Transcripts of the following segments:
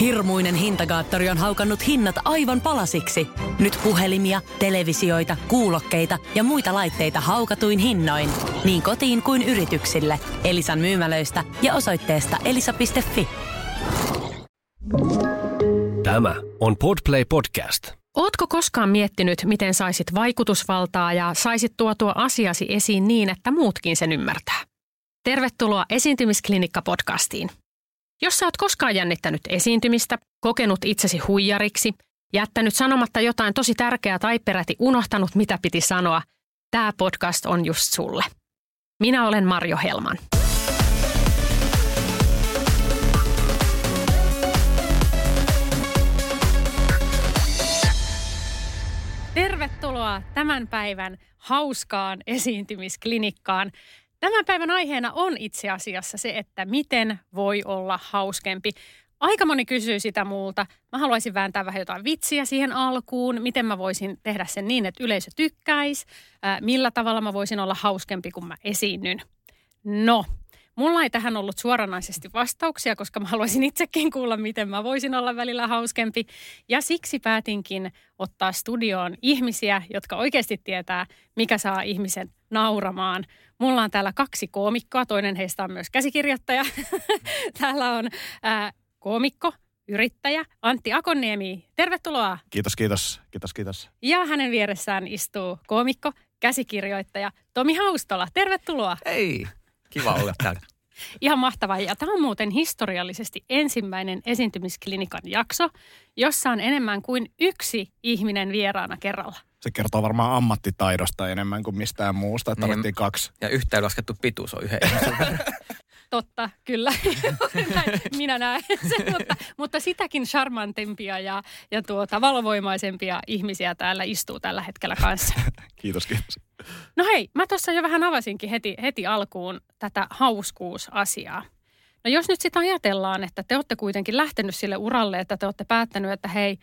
Hirmuinen hintakaattori on haukannut hinnat aivan palasiksi. Nyt puhelimia, televisioita, kuulokkeita ja muita laitteita haukatuin hinnoin. Niin kotiin kuin yrityksille. Elisan myymälöistä ja osoitteesta elisa.fi. Tämä on Podplay Podcast. Ootko koskaan miettinyt, miten saisit vaikutusvaltaa ja saisit tuotua asiasi esiin niin, että muutkin sen ymmärtää? Tervetuloa Esiintymisklinikka-podcastiin. Jos sä oot koskaan jännittänyt esiintymistä, kokenut itsesi huijariksi, jättänyt sanomatta jotain tosi tärkeää tai peräti unohtanut, mitä piti sanoa, tämä podcast on just sulle. Minä olen Marjo Helman. Tervetuloa tämän päivän hauskaan esiintymisklinikkaan. Tämän päivän aiheena on itse asiassa se, että miten voi olla hauskempi. Aika moni kysyy sitä multa. Mä haluaisin vääntää vähän jotain vitsiä siihen alkuun. Miten mä voisin tehdä sen niin, että yleisö tykkäisi. Millä tavalla mä voisin olla hauskempi, kun mä esiinnyn. No, Mulla ei tähän ollut suoranaisesti vastauksia, koska mä haluaisin itsekin kuulla, miten mä voisin olla välillä hauskempi. Ja siksi päätinkin ottaa studioon ihmisiä, jotka oikeasti tietää, mikä saa ihmisen nauramaan. Mulla on täällä kaksi koomikkoa, toinen heistä on myös käsikirjoittaja. täällä on ää, koomikko, yrittäjä Antti Akonniemi. Tervetuloa. Kiitos, kiitos. Kiitos, kiitos. Ja hänen vieressään istuu koomikko, käsikirjoittaja Tomi Haustola. Tervetuloa. Ei, kiva olla täällä. Ihan mahtavaa. Ja tämä on muuten historiallisesti ensimmäinen esiintymisklinikan jakso, jossa on enemmän kuin yksi ihminen vieraana kerralla. Se kertoo varmaan ammattitaidosta enemmän kuin mistään muusta, että niin, kaksi. Ja yhteenlaskettu pituus on yhden Totta, kyllä. Minä näen sen, mutta, mutta sitäkin charmantempia ja, ja tuota, valovoimaisempia ihmisiä täällä istuu tällä hetkellä kanssa. kiitos, kiitos. No hei, mä tuossa jo vähän avasinkin heti, heti alkuun tätä hauskuusasiaa. No jos nyt sitä ajatellaan, että te olette kuitenkin lähtenyt sille uralle, että te olette päättänyt, että hei,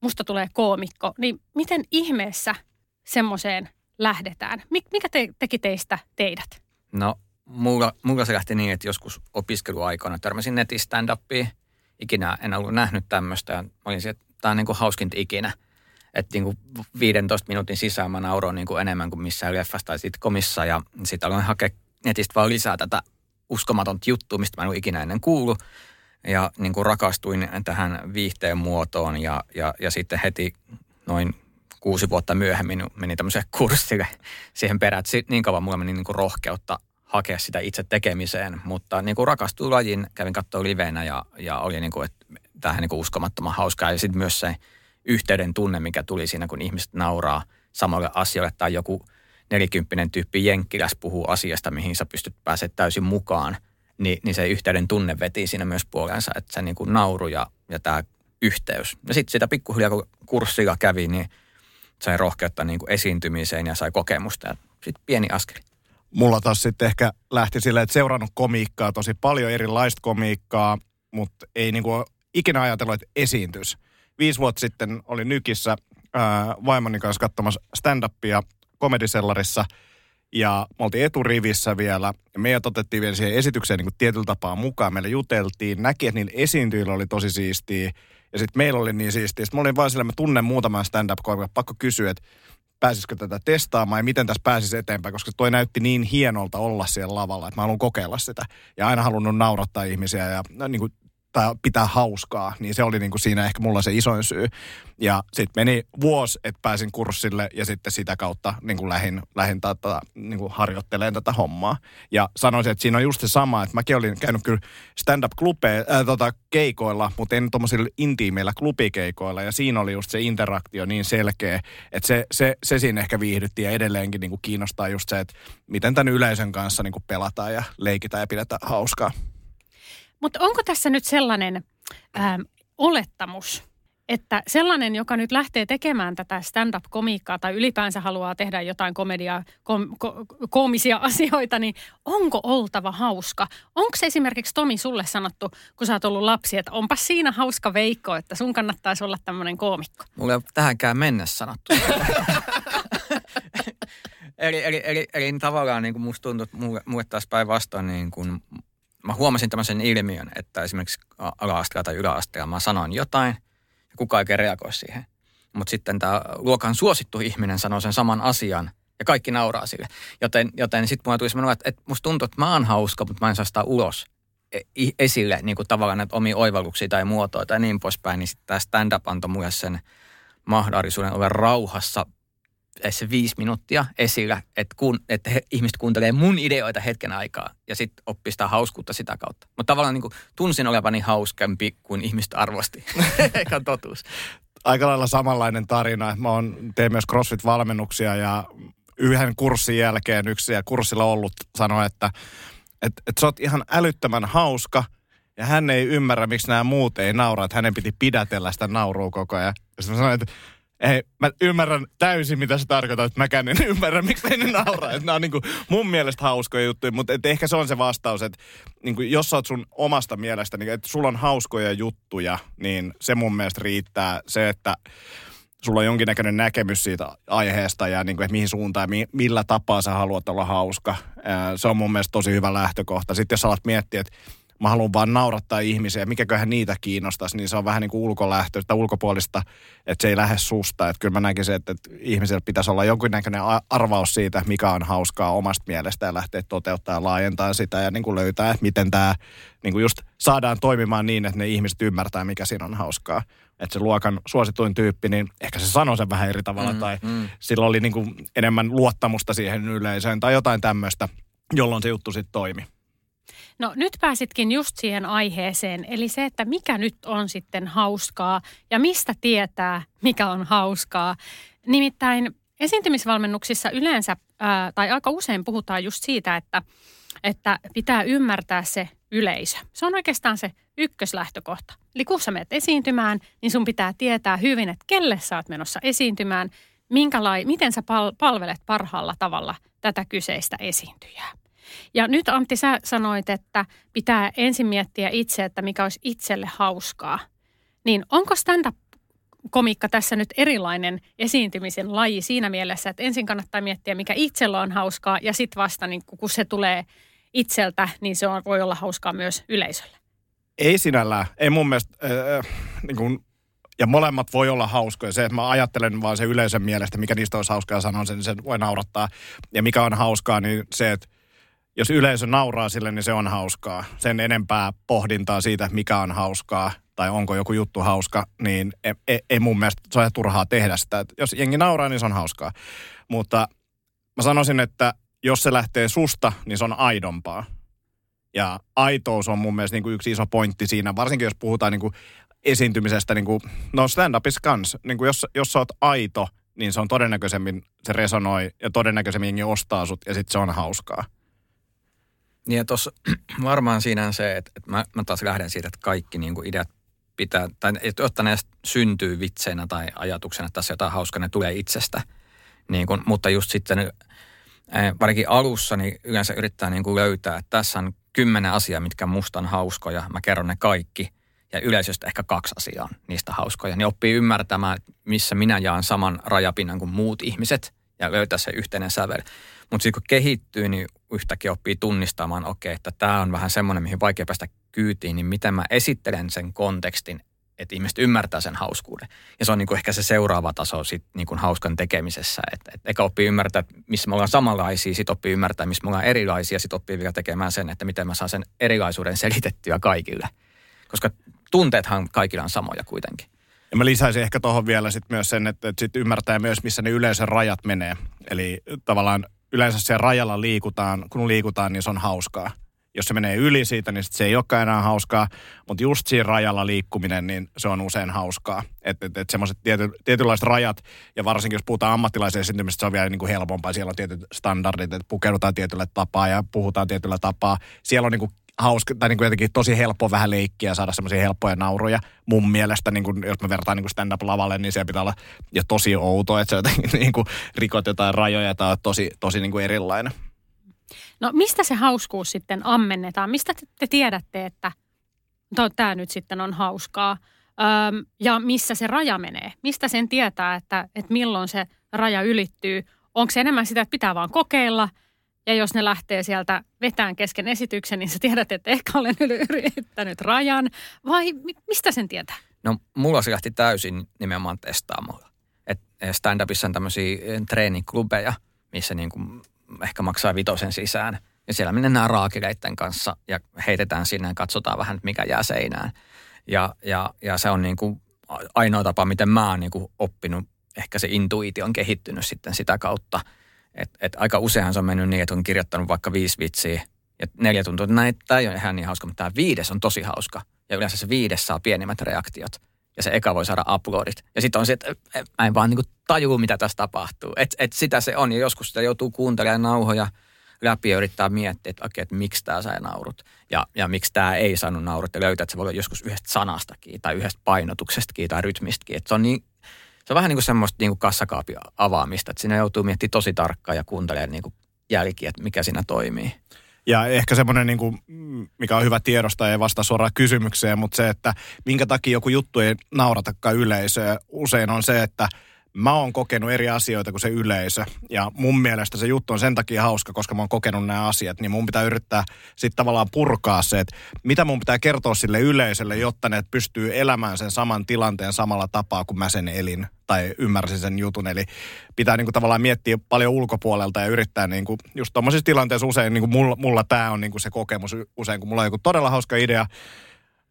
musta tulee koomikko, niin miten ihmeessä semmoiseen lähdetään? Mikä te, teki teistä teidät? No mulla, mulla se lähti niin, että joskus opiskeluaikana törmäsin netin stand Ikinä en ollut nähnyt tämmöistä ja olin että tämä on niin kuin hauskinta ikinä. Että niin kuin 15 minuutin sisään mä nauroin niin kuin enemmän kuin missään leffassa tai komissa ja sitten aloin hakea netistä vaan lisää tätä uskomatonta juttua, mistä mä en ollut ikinä ennen kuullut. Ja niin kuin rakastuin tähän viihteen muotoon ja, ja, ja sitten heti noin kuusi vuotta myöhemmin meni tämmöiselle kurssille siihen perään. Niin kauan mulla meni niin kuin rohkeutta hakea sitä itse tekemiseen, mutta niin kuin rakastuin lajin, kävin katsoa livenä ja, ja oli niin kuin, että tähän niin kuin uskomattoman hauskaa. Ja sitten myös se yhteyden tunne, mikä tuli siinä, kun ihmiset nauraa samalle asioille tai joku nelikymppinen tyyppi Jenkkiläs puhuu asiasta, mihin sä pystyt pääsemään täysin mukaan, niin, niin se yhteyden tunne veti siinä myös puolensa, että se niin kuin nauru ja, ja tämä yhteys. Ja sitten sitä pikkuhiljaa, kun kurssilla kävi, niin sai rohkeutta niin kuin esiintymiseen ja sai kokemusta. Sitten pieni askel mulla taas sitten ehkä lähti silleen, että seurannut komiikkaa, tosi paljon erilaista komiikkaa, mutta ei niinku ikinä ajatellut, että esiintys. Viisi vuotta sitten oli Nykissä ää, vaimoni kanssa katsomassa stand-upia komedisellarissa ja me oltiin eturivissä vielä. Ja meidät otettiin vielä siihen esitykseen niin tietyllä tapaa mukaan. Meillä juteltiin, näki, että niillä esiintyjillä oli tosi siistiä. Ja sitten meillä oli niin siistiä. Sitten mä olin vaan sillä, mä tunnen muutaman stand-up pakko kysyä, että pääsisikö tätä testaamaan ja miten tässä pääsisi eteenpäin, koska toi näytti niin hienolta olla siellä lavalla, että mä haluan kokeilla sitä. Ja aina halunnut naurattaa ihmisiä ja no, niin kuin tai pitää hauskaa, niin se oli niin kuin siinä ehkä mulla se isoin syy. Ja sitten meni vuosi, että pääsin kurssille ja sitten sitä kautta niin kuin lähin, lähin tätä, niin kuin harjoitteleen tätä hommaa. Ja sanoisin, että siinä on just se sama, että mäkin olin käynyt kyllä stand-up-klubeilla, äh, tota, keikoilla, mutta en tuommoisilla intiimeillä klubikeikoilla. Ja siinä oli just se interaktio niin selkeä, että se, se, se siinä ehkä viihdytti ja edelleenkin niin kuin kiinnostaa just se, että miten tämän yleisön kanssa niin kuin pelataan ja leikitään ja pidetään hauskaa. Mutta onko tässä nyt sellainen ähm, olettamus, että sellainen, joka nyt lähtee tekemään tätä stand-up-komiikkaa tai ylipäänsä haluaa tehdä jotain komediaa, kom, ko, koomisia asioita, niin onko oltava hauska? Onko esimerkiksi Tomi sulle sanottu, kun sä oot ollut lapsi, että onpa siinä hauska veikko, että sun kannattaisi olla tämmöinen koomikko? Mulla ei tähänkään mennessä sanottu. eli, eli, eli, eli, tavallaan niin kuin musta tuntuu, että mulle, mulle taas päinvastoin niin kuin mä huomasin tämmöisen ilmiön, että esimerkiksi ala tai yläasteella mä sanoin jotain ja kukaan ei reagoi siihen. Mutta sitten tämä luokan suosittu ihminen sanoo sen saman asian ja kaikki nauraa sille. Joten, joten sitten mulla tuli semmoinen, että, että musta tuntuu, että mä oon hauska, mutta mä en saa sitä ulos e, esille niin kuin tavallaan näitä omia oivalluksia tai muotoja tai niin poispäin, niin sitten tämä stand-up antoi mulle sen mahdollisuuden olla rauhassa se viisi minuuttia esillä, että, kun, että he, ihmiset kuuntelee mun ideoita hetken aikaa ja sitten oppii sitä hauskuutta sitä kautta. Mutta tavallaan niin kuin, tunsin olevani hauskempi kuin ihmiset arvosti, eikä totuus. Aika lailla samanlainen tarina. Mä oon, teen myös CrossFit-valmennuksia ja yhden kurssin jälkeen yksi ja kurssilla ollut sanoi, että et, et sä oot ihan älyttömän hauska ja hän ei ymmärrä, miksi nämä muut ei naura, että hänen piti pidätellä sitä naurua koko ajan. Ja sitten mä sanoin, että ei, mä ymmärrän täysin, mitä se tarkoittaa, että mäkään en ymmärrä, miksi ne nauraa. Että nämä on niin kuin mun mielestä hauskoja juttuja, mutta et ehkä se on se vastaus, että niin kuin jos sä oot sun omasta mielestä, niin että sulla on hauskoja juttuja, niin se mun mielestä riittää. Se, että sulla on jonkinnäköinen näkemys siitä aiheesta ja niin kuin, että mihin suuntaan ja millä tapaa sä haluat olla hauska. Se on mun mielestä tosi hyvä lähtökohta. Sitten jos alat miettiä, että mä haluan vaan naurattaa ihmisiä, mikäköhän niitä kiinnostaisi, niin se on vähän niin kuin ulkolähtöistä, ulkopuolista, että se ei lähde susta. Että kyllä mä näkisin, että, että ihmisillä pitäisi olla jonkinnäköinen arvaus siitä, mikä on hauskaa omasta mielestä ja lähteä toteuttaa ja laajentaa sitä ja niin kuin löytää, että miten tämä niin kuin just saadaan toimimaan niin, että ne ihmiset ymmärtää, mikä siinä on hauskaa. Että se luokan suosituin tyyppi, niin ehkä se sanoi sen vähän eri tavalla mm, tai mm. sillä oli niin kuin enemmän luottamusta siihen yleisöön tai jotain tämmöistä, jolloin se juttu sitten toimi. No nyt pääsitkin just siihen aiheeseen, eli se, että mikä nyt on sitten hauskaa ja mistä tietää, mikä on hauskaa. Nimittäin esiintymisvalmennuksissa yleensä ää, tai aika usein puhutaan just siitä, että, että pitää ymmärtää se yleisö. Se on oikeastaan se ykköslähtökohta. Eli kun sä menet esiintymään, niin sun pitää tietää hyvin, että kelle sä oot menossa esiintymään, minkälai, miten sä pal- palvelet parhaalla tavalla tätä kyseistä esiintyjää. Ja nyt Antti, sä sanoit, että pitää ensin miettiä itse, että mikä olisi itselle hauskaa. Niin onko stand-up komiikka tässä nyt erilainen esiintymisen laji siinä mielessä, että ensin kannattaa miettiä, mikä itsellä on hauskaa ja sitten vasta niin kun se tulee itseltä, niin se on, voi olla hauskaa myös yleisölle. Ei sinällään. Ei mun mielestä, äh, niin kuin, ja molemmat voi olla hauskoja. Se, että mä ajattelen vaan se yleisön mielestä, mikä niistä olisi hauskaa, sanon sen, sen voi naurattaa. Ja mikä on hauskaa, niin se, että jos yleisö nauraa sille, niin se on hauskaa. Sen enempää pohdintaa siitä, mikä on hauskaa tai onko joku juttu hauska, niin ei, ei, ei mun mielestä se ole turhaa tehdä sitä. Et jos jengi nauraa, niin se on hauskaa. Mutta mä sanoisin, että jos se lähtee susta, niin se on aidompaa. Ja aitous on mun mielestä niin kuin yksi iso pointti siinä, varsinkin jos puhutaan niin kuin esiintymisestä, niin kuin, no stand-upissa kans. Niin kuin jos, jos sä oot aito, niin se on todennäköisemmin, se resonoi ja todennäköisemmin ostaa sut ja sitten se on hauskaa. Niin ja tuossa varmaan siinä on se, että, että mä, mä taas lähden siitä, että kaikki niin kuin ideat pitää, tai että jotta ne syntyy vitseinä tai ajatuksena, että tässä jotain hauskaa, ne tulee itsestä. Niin kuin, mutta just sitten varsinkin alussa niin yleensä yrittää niin kuin löytää, että tässä on kymmenen asiaa, mitkä musta on hauskoja. Mä kerron ne kaikki. Ja yleisöstä ehkä kaksi asiaa niistä hauskoja. Niin oppii ymmärtämään, missä minä jaan saman rajapinnan kuin muut ihmiset ja löytää se yhteinen sävel. Mutta sitten kun kehittyy, niin yhtäkkiä oppii tunnistamaan, okei, okay, että tämä on vähän semmoinen, mihin vaikea päästä kyytiin, niin miten mä esittelen sen kontekstin, että ihmiset ymmärtää sen hauskuuden. Ja se on niin kuin ehkä se seuraava taso sit niin hauskan tekemisessä. Että et eka oppii ymmärtää, missä me ollaan samanlaisia, sitten oppii ymmärtää, missä me ollaan erilaisia, sitten oppii vielä tekemään sen, että miten mä saan sen erilaisuuden selitettyä kaikille. Koska tunteethan kaikilla on samoja kuitenkin. Ja mä lisäisin ehkä tuohon vielä sit myös sen, että, että sit ymmärtää myös, missä ne yleisön rajat menee. Eli tavallaan yleensä siellä rajalla liikutaan, kun liikutaan, niin se on hauskaa. Jos se menee yli siitä, niin se ei olekaan enää hauskaa, mutta just siinä rajalla liikkuminen, niin se on usein hauskaa. Että et, et semmoiset tiety, tietynlaiset rajat, ja varsinkin jos puhutaan ammattilaisen esiintymistä, se on vielä niin kuin helpompaa. Siellä on tietyt standardit, että pukeudutaan tietyllä tapaa ja puhutaan tietyllä tapaa. Siellä on niin kuin hauska, tai niin kuin jotenkin tosi helppo vähän leikkiä saada semmoisia helppoja nauruja. Mun mielestä, niin kuin, jos me vertaan niin stand-up-lavalle, niin se pitää olla ja tosi outo, että se jotenkin niin kuin rikot jotain rajoja tai on tosi, tosi niin kuin erilainen. No mistä se hauskuus sitten ammennetaan? Mistä te, te tiedätte, että tämä nyt sitten on hauskaa? Öm, ja missä se raja menee? Mistä sen tietää, että, että milloin se raja ylittyy? Onko se enemmän sitä, että pitää vaan kokeilla – Ja jos ne lähtee sieltä vetään kesken esityksen, niin sä tiedät, että ehkä olen yrittänyt rajan. Vai mistä sen tietää? No mulla se lähti täysin nimenomaan testaamalla. Et stand-upissa on tämmöisiä treeniklubeja, missä niin kuin ehkä maksaa vitosen sisään. Ja siellä mennään raakileiden kanssa ja heitetään sinne ja katsotaan vähän, mikä jää seinään. Ja, ja, ja se on niin kuin ainoa tapa, miten mä oon niin kuin oppinut. Ehkä se intuitio on kehittynyt sitten sitä kautta. Et, et aika useinhan se on mennyt niin, että on kirjoittanut vaikka viisi vitsiä ja neljä tuntuu, että näin, tämä ei ole ihan niin hauska, mutta tämä viides on tosi hauska. Ja yleensä se viides saa pienimmät reaktiot ja se eka voi saada uploadit. Ja sitten on se, että mä en vaan niin tajuu, mitä tässä tapahtuu. Et, et sitä se on ja joskus sitä joutuu kuuntelemaan nauhoja läpi ja yrittää miettiä, että okei, että miksi tämä sai naurut ja, ja miksi tämä ei saanut naurut ja löytää, että se voi olla joskus yhdestä sanastakin tai yhdestä painotuksestakin tai rytmistäkin. Että se on niin, se on vähän niin kuin semmoista niin kuin avaamista, että siinä joutuu miettimään tosi tarkkaan ja kuuntelemaan niin jälkiä, että mikä siinä toimii. Ja ehkä semmoinen, niin mikä on hyvä tiedosta, ei vasta suoraan kysymykseen, mutta se, että minkä takia joku juttu ei nauratakaan yleisöä, usein on se, että – mä oon kokenut eri asioita kuin se yleisö. Ja mun mielestä se juttu on sen takia hauska, koska mä oon kokenut nämä asiat. Niin mun pitää yrittää sitten tavallaan purkaa se, että mitä mun pitää kertoa sille yleisölle, jotta ne pystyy elämään sen saman tilanteen samalla tapaa kuin mä sen elin tai ymmärsin sen jutun. Eli pitää niinku tavallaan miettiä paljon ulkopuolelta ja yrittää niinku, just tuommoisissa tilanteissa usein, niinku mulla, mulla tämä on niinku se kokemus usein, kun mulla on joku todella hauska idea,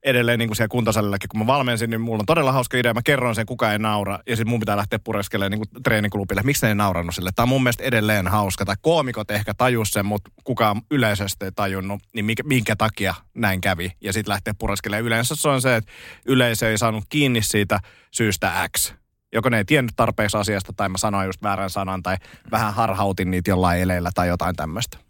edelleen niin kuin siellä kuntosalillakin, kun mä valmensin, niin mulla on todella hauska idea. Mä kerron sen, kuka ei naura. Ja sitten mun pitää lähteä pureskelemaan niin kuin treeniklubille. Miksi ne ei naurannut sille? Tämä on mun mielestä edelleen hauska. Tai koomikot ehkä tajus sen, mutta kukaan yleisesti ei tajunnut, niin minkä, minkä takia näin kävi. Ja sitten lähteä pureskelemaan. Yleensä se on se, että yleisö ei saanut kiinni siitä syystä X. Joko ne ei tiennyt tarpeeksi asiasta, tai mä sanoin just väärän sanan, tai vähän harhautin niitä jollain eleillä tai jotain tämmöistä.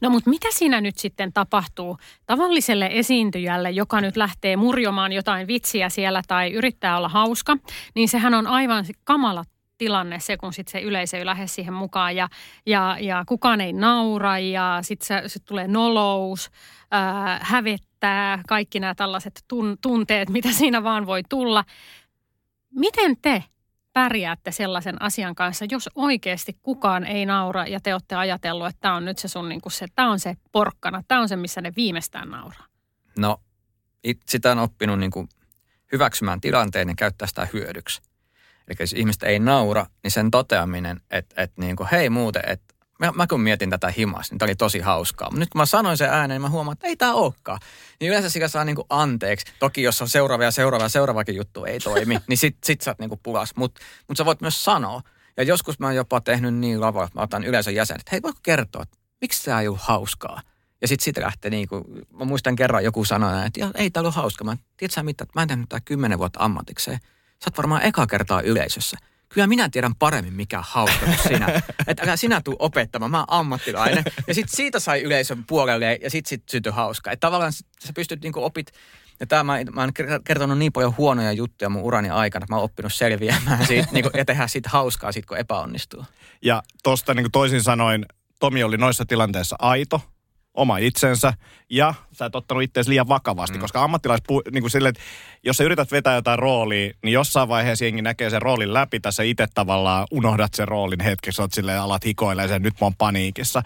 No mutta mitä siinä nyt sitten tapahtuu tavalliselle esiintyjälle, joka nyt lähtee murjomaan jotain vitsiä siellä tai yrittää olla hauska, niin sehän on aivan kamala tilanne se, kun sitten se yleisö ei lähde siihen mukaan ja, ja, ja kukaan ei naura ja sitten sit tulee nolous, ää, hävettää, kaikki nämä tällaiset tun, tunteet, mitä siinä vaan voi tulla. Miten te pärjäätte sellaisen asian kanssa, jos oikeasti kukaan ei naura ja te olette ajatellut, että tämä on nyt se sun niin kuin se, tämä on se porkkana, tämä on se, missä ne viimeistään nauraa? No, it, sitä on oppinut niin kuin hyväksymään tilanteen ja käyttää sitä hyödyksi. Eli jos ihmistä ei naura, niin sen toteaminen, että, että niin kuin, hei muuten, että mä, mä kun mietin tätä himas, niin tämä oli tosi hauskaa. Mutta nyt kun mä sanoin sen ääneen, niin mä huomaan, että ei tämä olekaan. Niin yleensä sitä saa niinku anteeksi. Toki jos on seuraava ja seuraava ja seuraavakin juttu ei toimi, niin sit, sit sä oot niinku pulas. Mutta mut sä voit myös sanoa. Ja joskus mä oon jopa tehnyt niin lavalla, että mä otan yleisön jäsenet, että hei voiko kertoa, että miksi tämä ei ole hauskaa? Ja sitten siitä lähtee niin kuin, mä muistan kerran joku sanoi, että ei tämä ollut hauska. Mä, tiedät sä mitä, että mä en tehnyt tää kymmenen vuotta ammatikseen. Sä oot varmaan eka kertaa yleisössä kyllä minä tiedän paremmin, mikä hauska kuin sinä. Että älä sinä tuu opettamaan, mä oon ammattilainen. Ja sitten siitä sai yleisön puolelle ja sitten sit syntyi hauska. Että tavallaan sä pystyt niinku opit, ja tämä mä, mä oon kertonut niin paljon huonoja juttuja mun urani aikana, että mä oon oppinut selviämään siitä niinku, ja tehdä siitä hauskaa sit, kun epäonnistuu. Ja tosta niin toisin sanoin, Tomi oli noissa tilanteissa aito, oma itsensä ja sä et ottanut itseäsi liian vakavasti, mm. koska ammattilais, niin kuin sille, että jos sä yrität vetää jotain roolia, niin jossain vaiheessa jengi näkee sen roolin läpi, tässä itse tavallaan unohdat sen roolin hetkeksi, oot silleen alat hikoilemaan sen, nyt mä oon paniikissa.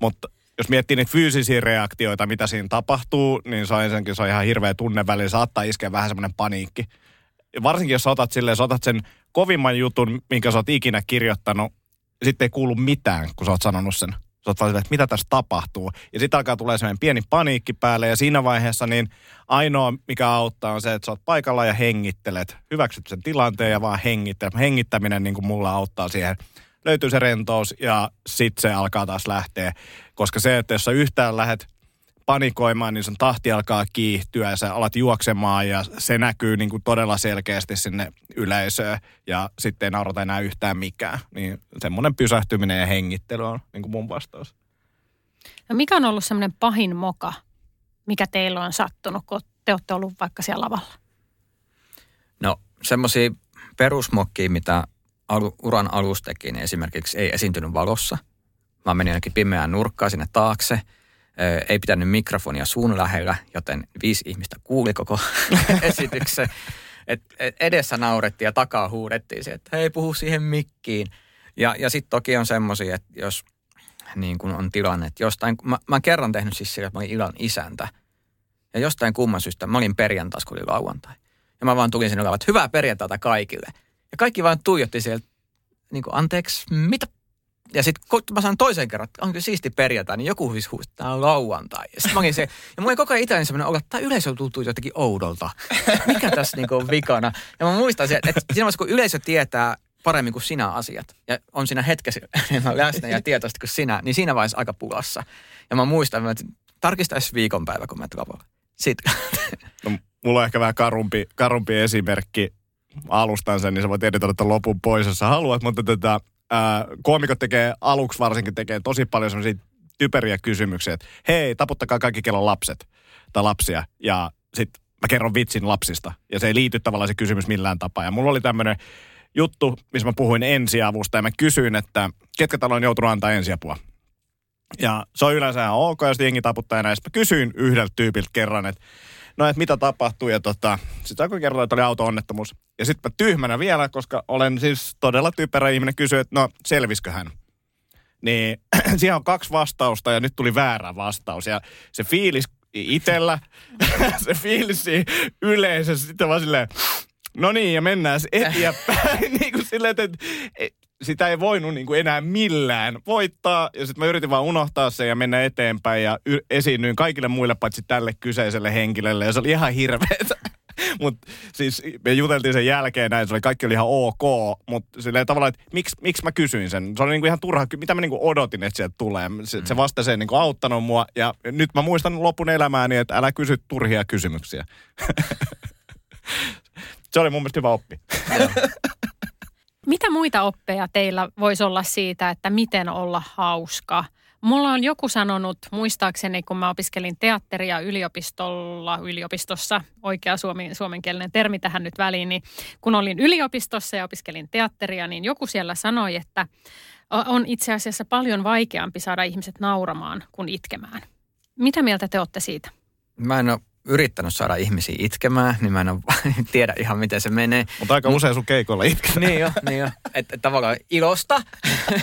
Mutta jos miettii niitä fyysisiä reaktioita, mitä siinä tapahtuu, niin se on ensinnäkin se on ihan hirveä tunneväli, saattaa iskeä vähän semmoinen paniikki. Ja varsinkin jos otat silleen, jos otat sen kovimman jutun, minkä sä oot ikinä kirjoittanut, sitten ei kuulu mitään, kun sä oot sanonut sen Vaan että mitä tässä tapahtuu. Ja sitten alkaa tulee semmoinen pieni paniikki päälle ja siinä vaiheessa niin ainoa mikä auttaa on se, että sä oot paikalla ja hengittelet. Hyväksyt sen tilanteen ja vaan hengittelet. Hengittäminen niin kuin mulla auttaa siihen. Löytyy se rentous ja sitten se alkaa taas lähteä. Koska se, että jos sä yhtään lähdet panikoimaan, niin sun tahti alkaa kiihtyä ja sä alat juoksemaan ja se näkyy niin kuin todella selkeästi sinne yleisöön ja sitten ei naurata enää yhtään mikään. Niin semmoinen pysähtyminen ja hengittely on niin kuin mun vastaus. No mikä on ollut semmoinen pahin moka, mikä teillä on sattunut, kun te olette ollut vaikka siellä lavalla? No semmoisia perusmokkia, mitä uran alusta teki, niin esimerkiksi ei esiintynyt valossa. Mä menin jonnekin pimeään nurkkaan sinne taakse – ei pitänyt mikrofonia suun lähellä, joten viisi ihmistä kuuli koko esityksen. Et, edessä naurettiin ja takaa huudettiin että hei puhu siihen mikkiin. Ja, ja sitten toki on semmoisia, että jos niin kuin on tilanne, että jostain, mä, mä kerran tehnyt siis sillä, että mä olin illan isäntä. Ja jostain kumman syystä, mä olin perjantais, kun oli lauantai. Ja mä vaan tulin sinne että hyvää perjantaita kaikille. Ja kaikki vaan tuijotti sieltä, niin kuin, anteeksi, mitä? Ja sitten kun mä sanon toisen kerran, että onko siisti perjantai, niin joku siis että tämä on lauantai. Ja sitten mä se, ja mulla ei koko ajan itselleen sellainen olo, että tämä yleisö tuntuu jotenkin oudolta. Mikä tässä niin on vikana? Ja mä muistan, että siinä vaiheessa, kun yleisö tietää paremmin kuin sinä asiat, ja on siinä hetkessä enemmän läsnä ja tietoisesti kuin sinä, niin siinä vaiheessa aika pulassa. Ja mä muistan, että tarkistaisi viikonpäivä, kun mä lavalle. Sitten. No, mulla on ehkä vähän karumpi, karumpi esimerkki. Alustan sen, niin sä voit editoida lopun pois, jos sä haluat. Mutta tätä, ää, koomikot tekee, aluksi varsinkin tekee tosi paljon sellaisia typeriä kysymyksiä, että hei, taputtakaa kaikki kellon lapset tai lapsia. Ja sitten mä kerron vitsin lapsista. Ja se ei liity tavallaan se kysymys millään tapaa. Ja mulla oli tämmöinen juttu, missä mä puhuin ensiavusta ja mä kysyin, että ketkä täällä on joutunut antaa ensiapua. Ja se on yleensä ihan ok, jos jengi taputtaa enää. Mä kysyin yhdeltä tyypiltä kerran, että no, että mitä tapahtui. Ja tota, sitten alkoi kertoa, että oli auto-onnettomuus. Ja sitten mä tyhmänä vielä, koska olen siis todella typerä ihminen, kysyin, että no selviskö hän? Niin siihen on kaksi vastausta ja nyt tuli väärä vastaus. Ja se fiilis itellä, se fiilis yleisössä sitten vaan silleen, no niin, ja mennään eteenpäin. niin kuin silleen, että sitä ei voinut niin kuin enää millään voittaa. Ja sitten mä yritin vaan unohtaa sen ja mennä eteenpäin ja y- esiinnyin kaikille muille paitsi tälle kyseiselle henkilölle. Ja se oli ihan hirveetä. Mutta siis me juteltiin sen jälkeen näin, se oli, kaikki oli ihan ok, mutta silleen tavallaan, että miksi, miksi mä kysyin sen? Se oli niinku ihan turha, mitä mä niinku odotin, että sieltä tulee. Se, se vasta se niinku auttanut mua ja nyt mä muistan lopun elämääni, että älä kysy turhia kysymyksiä. se oli mun mielestä hyvä oppi. Mitä muita oppeja teillä voisi olla siitä, että miten olla hauska? Mulla on joku sanonut, muistaakseni kun mä opiskelin teatteria yliopistolla, yliopistossa, oikea suomi, suomenkielinen termi tähän nyt väliin, niin kun olin yliopistossa ja opiskelin teatteria, niin joku siellä sanoi, että on itse asiassa paljon vaikeampi saada ihmiset nauramaan kuin itkemään. Mitä mieltä te olette siitä? Mä en ole yrittänyt saada ihmisiä itkemään, niin mä en ole, tiedä ihan miten se menee. Mutta aika usein sun keikolla itkee. niin jo, niin jo. Että et tavallaan ilosta.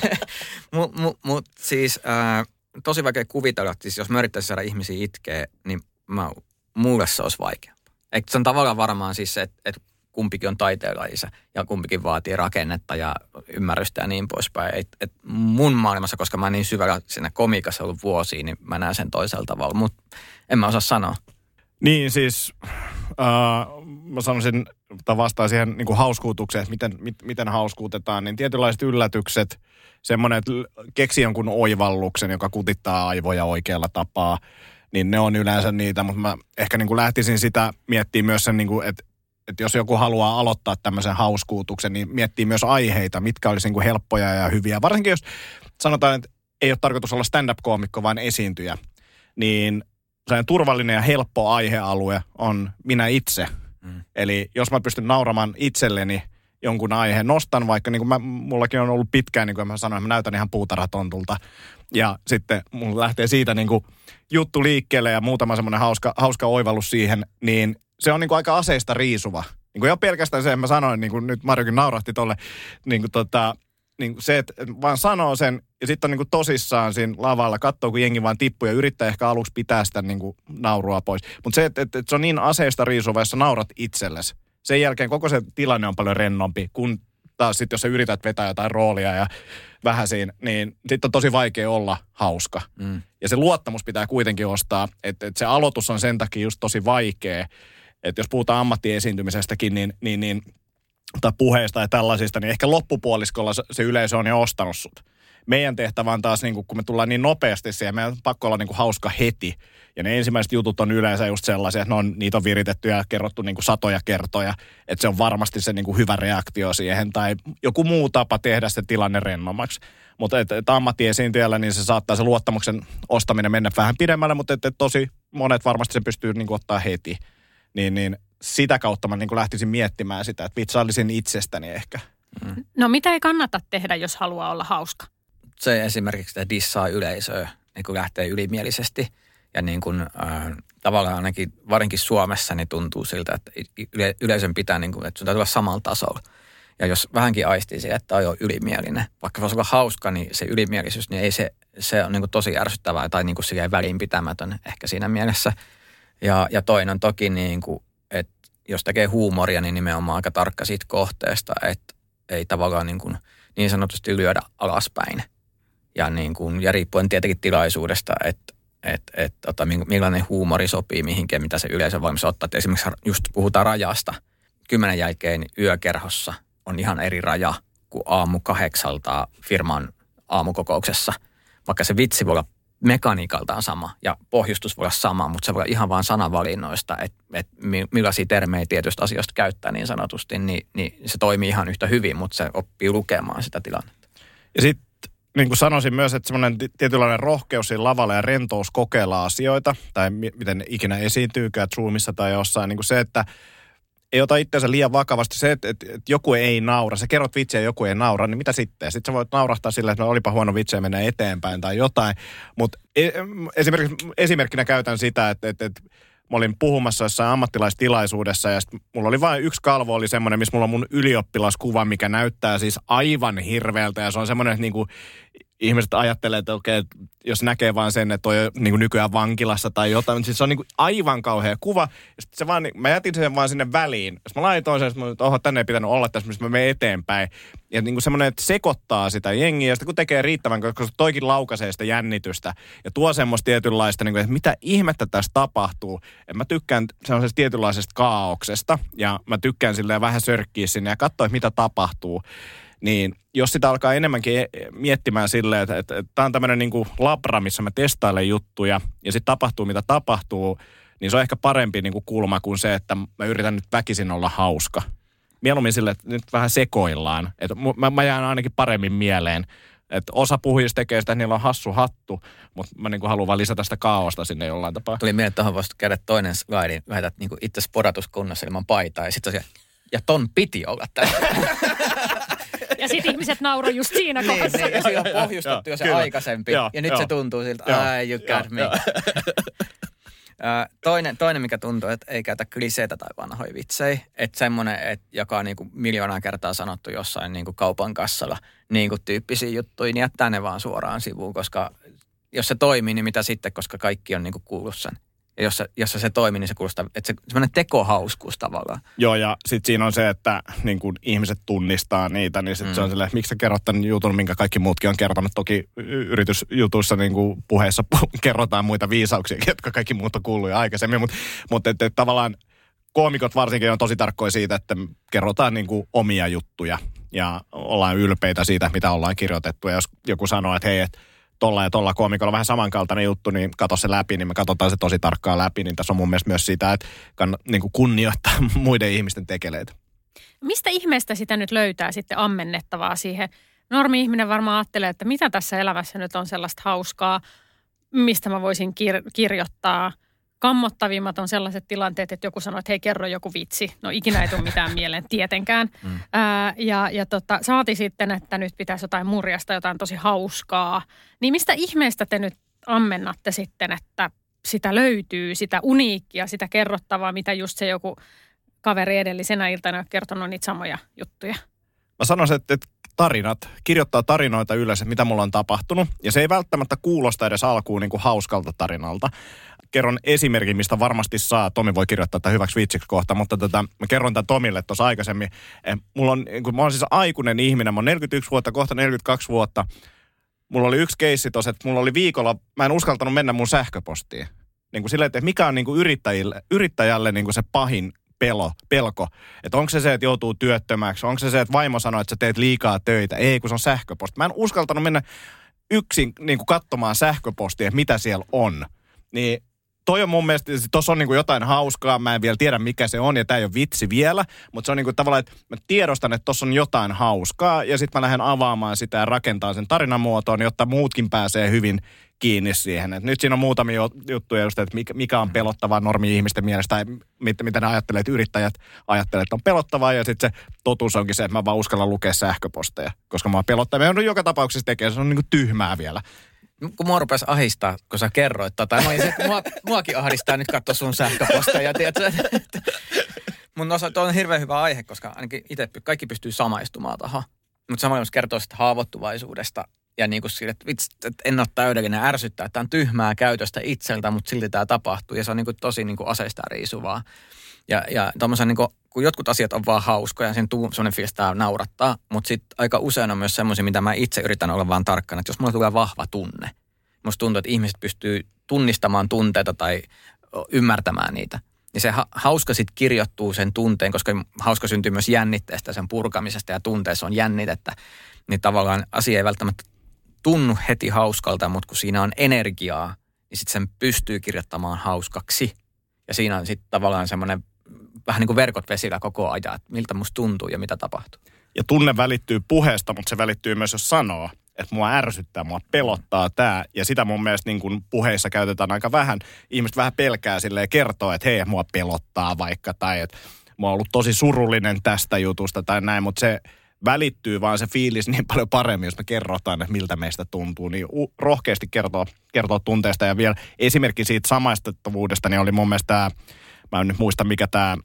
Mutta mut, mut, siis äh, tosi vaikea kuvitella, että siis jos mä yrittäisin saada ihmisiä itkeä, niin mä, mulle se olisi vaikea. Eikö se on tavallaan varmaan siis se, että et kumpikin on taiteenlajissa ja kumpikin vaatii rakennetta ja ymmärrystä ja niin poispäin. Et, et mun maailmassa, koska mä oon niin syvällä siinä komikassa ollut vuosia, niin mä näen sen toisella tavalla, mutta en mä osaa sanoa. Niin siis, äh, mä sanoisin, tai vastaan siihen niin kuin hauskuutukseen, että miten, mit, miten hauskuutetaan, niin tietynlaiset yllätykset, semmoinen, että keksi jonkun oivalluksen, joka kutittaa aivoja oikealla tapaa, niin ne on yleensä niitä, mutta mä ehkä niin kuin lähtisin sitä miettimään myös sen, niin kuin, että että jos joku haluaa aloittaa tämmöisen hauskuutuksen, niin miettii myös aiheita, mitkä olisi niin kuin helppoja ja hyviä. Varsinkin jos sanotaan, että ei ole tarkoitus olla stand-up-koomikko, vaan esiintyjä, niin turvallinen ja helppo aihealue on minä itse. Mm. Eli jos mä pystyn nauramaan itselleni jonkun aiheen, nostan vaikka, niin kuin mä, mullakin on ollut pitkään, niin kuin mä sanoin, mä näytän ihan puutaratontulta. Ja sitten mulla lähtee siitä niin kuin juttu liikkeelle ja muutama semmoinen hauska, hauska oivallus siihen, niin se on niin kuin aika aseista riisuva. Niin kuin jo pelkästään se, mä sanoin, niin kuin nyt Marjokin naurahti tolle, niin kuin tota, niin se, että vaan sanoo sen ja sitten on niin kuin tosissaan siinä lavalla, katsoo kun jengi vaan tippuu ja yrittää ehkä aluksi pitää sitä niin kuin naurua pois. Mutta se, että, että, että se on niin aseista riisuva, jos naurat itsellesi. Sen jälkeen koko se tilanne on paljon rennompi, kun taas sitten jos sä yrität vetää jotain roolia ja vähän siinä, niin sitten on tosi vaikea olla hauska. Mm. Ja se luottamus pitää kuitenkin ostaa, että, että se aloitus on sen takia just tosi vaikea. Että jos puhutaan ammattiesiintymisestäkin, niin, niin, niin tai puheista ja tällaisista, niin ehkä loppupuoliskolla se yleisö on jo ostanut sut. Meidän tehtävä on taas, niin kun me tullaan niin nopeasti siihen, meidän on pakko olla niin kuin hauska heti. Ja ne ensimmäiset jutut on yleensä just sellaisia, että ne on, niitä on viritetty ja kerrottu niin kuin satoja kertoja. Että se on varmasti se niin kuin hyvä reaktio siihen tai joku muu tapa tehdä se tilanne rennommaksi. Mutta et, et ammattiesiintyjällä niin se saattaa se luottamuksen ostaminen mennä vähän pidemmälle, mutta et, et tosi monet varmasti se pystyy niin kuin ottaa heti. Niin, niin sitä kautta mä niin kuin lähtisin miettimään sitä, että vitsailisin itsestäni ehkä. Mm. No mitä ei kannata tehdä, jos haluaa olla hauska? Se esimerkiksi, että dissaa yleisöä, niin kuin lähtee ylimielisesti. Ja niin kuin, äh, tavallaan ainakin varinkin Suomessa niin tuntuu siltä, että yle, yleisön pitää, niin kuin, että sun täytyy olla samalla tasolla. Ja jos vähänkin aistii siihen, että on ylimielinen, vaikka se olisi olla hauska, niin se ylimielisyys, niin ei se, se on niin kuin tosi ärsyttävää tai niin kuin välinpitämätön ehkä siinä mielessä. Ja, ja toinen on toki, niin kuin, jos tekee huumoria, niin nimenomaan aika tarkka siitä kohteesta, että ei tavallaan niin, kuin, niin sanotusti lyödä alaspäin. Ja, niin kuin, ja riippuen tietenkin tilaisuudesta, että että et, tota, millainen huumori sopii mihinkin, mitä se yleisö valmis ottaa. Et esimerkiksi just puhutaan rajasta. Kymmenen jälkeen yökerhossa on ihan eri raja kuin aamu kahdeksalta firman aamukokouksessa. Vaikka se vitsi voi olla mekaniikaltaan sama ja pohjustus voi olla sama, mutta se voi olla ihan vain sanavalinnoista, että, että millaisia termejä tietystä asioista käyttää niin sanotusti, niin, niin se toimii ihan yhtä hyvin, mutta se oppii lukemaan sitä tilannetta. Ja sitten niin kuin sanoisin myös, että semmoinen tietynlainen rohkeus siinä lavalla ja rentous kokeilla asioita, tai miten ikinä esiintyykään Zoomissa tai jossain, niin kuin se, että ei ota itseänsä liian vakavasti. Se, että, että, että joku ei naura, sä kerrot vitsiä ja joku ei naura, niin mitä sitten? Sitten sä voit naurahtaa sillä, että no, olipa huono vitsi ja mennä eteenpäin tai jotain. Mutta e, esimerkiksi, esimerkkinä käytän sitä, että, että, että mä olin puhumassa jossain ammattilaistilaisuudessa ja mulla oli vain yksi kalvo oli semmoinen, missä mulla on mun ylioppilaskuva, mikä näyttää siis aivan hirveältä ja se on semmoinen, että niinku ihmiset ajattelee, että okei, jos näkee vaan sen, että on niin nykyään vankilassa tai jotain, mutta siis se on niin kuin aivan kauhea kuva. Ja se vaan, mä jätin sen vaan sinne väliin. Jos mä laitoin sen, että oho, tänne ei pitänyt olla tässä, missä mä menen eteenpäin. Ja niin kuin semmoinen, että sekoittaa sitä jengiä, ja sitten kun tekee riittävän, koska toikin laukaisee sitä jännitystä ja tuo semmoista tietynlaista, niin kuin, että mitä ihmettä tässä tapahtuu. Et mä tykkään semmoisesta tietynlaisesta kaauksesta, ja mä tykkään silleen vähän sörkkiä sinne ja katsoa, mitä tapahtuu niin jos sitä alkaa enemmänkin e- miettimään silleen, että, että, että tämä on tämmöinen niin kuin labra, missä mä testailen juttuja ja sitten tapahtuu mitä tapahtuu, niin se on ehkä parempi niin kuin kulma kuin se, että mä yritän nyt väkisin olla hauska. Mieluummin sille, että nyt vähän sekoillaan. Että mä, mä jään ainakin paremmin mieleen. Että osa puhujista tekee sitä, että niillä on hassu hattu, mutta mä niin haluan vaan lisätä sitä kaaosta sinne jollain tapaa. Tuli mieleen, että tuohon voisi käydä toinen slaidi, väität niin itse sporatuskunnassa ilman paitaa ja sitten ja ton piti olla tässä. Ja sitten ihmiset nauroi just siinä niin, kohdassa. Niin, ja siinä on pohjustettu jo se kyllä. aikaisempi. Ja, ja nyt jo. se tuntuu siltä, ai you got me. toinen, toinen, mikä tuntuu, että ei käytä kliseitä tai vanhoja vitsejä. Että semmoinen, että joka on niinku miljoonaa kertaa sanottu jossain niinku kaupan kassalla niinku tyyppisiä juttuja, niin jättää ne vaan suoraan sivuun, koska jos se toimii, niin mitä sitten, koska kaikki on niinku kuullut sen. Ja jos se, jos se toimii, niin se kuulostaa, että se semmoinen tekohauskuus tavallaan. Joo, ja sitten siinä on se, että niin kun ihmiset tunnistaa niitä, niin sitten mm. se on mm. silleen, miksi sä kerrot tämän jutun, minkä kaikki muutkin on kertonut. Toki yritysjutuissa niin kuin puheessa kerrotaan muita viisauksia, jotka kaikki muut on kuullut jo aikaisemmin, mutta, mutta että, että tavallaan koomikot varsinkin on tosi tarkkoja siitä, että kerrotaan niin kuin omia juttuja ja ollaan ylpeitä siitä, mitä ollaan kirjoitettu. Ja jos joku sanoo, että hei, että tolla ja tolla koomikolla vähän samankaltainen juttu, niin katso se läpi, niin me katsotaan se tosi tarkkaan läpi. Niin tässä on mun mielestä myös sitä, että kann, niin kuin kunnioittaa muiden ihmisten tekeleitä. Mistä ihmeestä sitä nyt löytää sitten ammennettavaa siihen? Normi-ihminen varmaan ajattelee, että mitä tässä elämässä nyt on sellaista hauskaa, mistä mä voisin kir- kirjoittaa – kammottavimmat on sellaiset tilanteet, että joku sanoo, että hei kerro joku vitsi. No ikinä ei tule mitään mieleen tietenkään. Mm. Ää, ja ja tota, saati sitten, että nyt pitäisi jotain murjasta, jotain tosi hauskaa. Niin mistä ihmeestä te nyt ammennatte sitten, että sitä löytyy, sitä uniikkia, sitä kerrottavaa, mitä just se joku kaveri edellisenä iltana on kertonut niitä samoja juttuja? Mä sanoisin, että, että tarinat, kirjoittaa tarinoita yleensä, mitä mulla on tapahtunut. Ja se ei välttämättä kuulosta edes alkuun niin kuin hauskalta tarinalta kerron esimerkin, mistä varmasti saa. Tomi voi kirjoittaa tätä hyväksi vitsiksi kohta, mutta tota, mä kerron tämän Tomille tuossa aikaisemmin. Eh, mulla on, kun mä oon siis aikuinen ihminen, mä oon 41 vuotta, kohta 42 vuotta. Mulla oli yksi keissi tuossa, että mulla oli viikolla, mä en uskaltanut mennä mun sähköpostiin. Niin kuin silleen, että mikä on niin kuin yrittäjille, yrittäjälle niin kuin se pahin pelo, pelko. Että onko se se, että joutuu työttömäksi? Onko se se, että vaimo sanoo, että sä teet liikaa töitä? Ei, kun se on sähköposti. Mä en uskaltanut mennä yksin niin kuin katsomaan sähköpostia, että mitä siellä on. Niin toi on mun mielestä, tuossa on niin kuin jotain hauskaa, mä en vielä tiedä mikä se on ja tämä ei ole vitsi vielä, mutta se on niin kuin tavallaan, että mä tiedostan, että tuossa on jotain hauskaa ja sitten mä lähden avaamaan sitä ja rakentaa sen tarinamuotoon, jotta muutkin pääsee hyvin kiinni siihen. Et nyt siinä on muutamia juttuja just, että mikä on pelottavaa normi-ihmisten mielestä, tai mit, mitä ne ajattelee, että yrittäjät ajattelee, että on pelottavaa, ja sitten se totuus onkin se, että mä vaan uskallan lukea sähköposteja, koska mä oon pelottavaa. Ja joka tapauksessa tekee, se on niin kuin tyhmää vielä kun mua rupesi ahistaa, kun sä kerroit tota, mä olisin, että mua, muakin ahdistaa nyt katsoa sun sähköposteja, tiedätkö? mun osa, on hirveän hyvä aihe, koska ainakin itse kaikki pystyy samaistumaan tuohon. Mutta samalla jos kertoo sitä haavoittuvaisuudesta ja niin kuin sille, että, vitsi, että en ole täydellinen ärsyttää, että on tyhmää käytöstä itseltä, mutta silti tämä tapahtuu ja se on niin kuin tosi niin kuin aseista riisuvaa. Ja, ja niin kuin, kun jotkut asiat on vaan hauskoja, sen tuu sellainen fiilis, että naurattaa, mutta sitten aika usein on myös semmoisia, mitä mä itse yritän olla vaan tarkkana, että jos mulla tulee vahva tunne, musta tuntuu, että ihmiset pystyy tunnistamaan tunteita tai ymmärtämään niitä. Niin se ha- hauska sitten kirjoittuu sen tunteen, koska hauska syntyy myös jännitteestä, sen purkamisesta ja tunteessa on jännitettä. Niin tavallaan asia ei välttämättä tunnu heti hauskalta, mutta kun siinä on energiaa, niin sitten sen pystyy kirjoittamaan hauskaksi. Ja siinä on sitten tavallaan semmoinen vähän niin kuin verkot vesillä koko ajan, että miltä musta tuntuu ja mitä tapahtuu. Ja tunne välittyy puheesta, mutta se välittyy myös, jos sanoo että mua ärsyttää, mua pelottaa tämä. Ja sitä mun mielestä niin kun puheissa käytetään aika vähän. Ihmiset vähän pelkää silleen kertoa, että hei, mua pelottaa vaikka, tai että mä oon ollut tosi surullinen tästä jutusta tai näin, mutta se välittyy vaan se fiilis niin paljon paremmin, jos me kerrotaan, että miltä meistä tuntuu. Niin rohkeasti kertoa, kertoa tunteesta. Ja vielä esimerkki siitä samaistettavuudesta, niin oli mun mielestä tämä, mä en nyt muista mikä tämä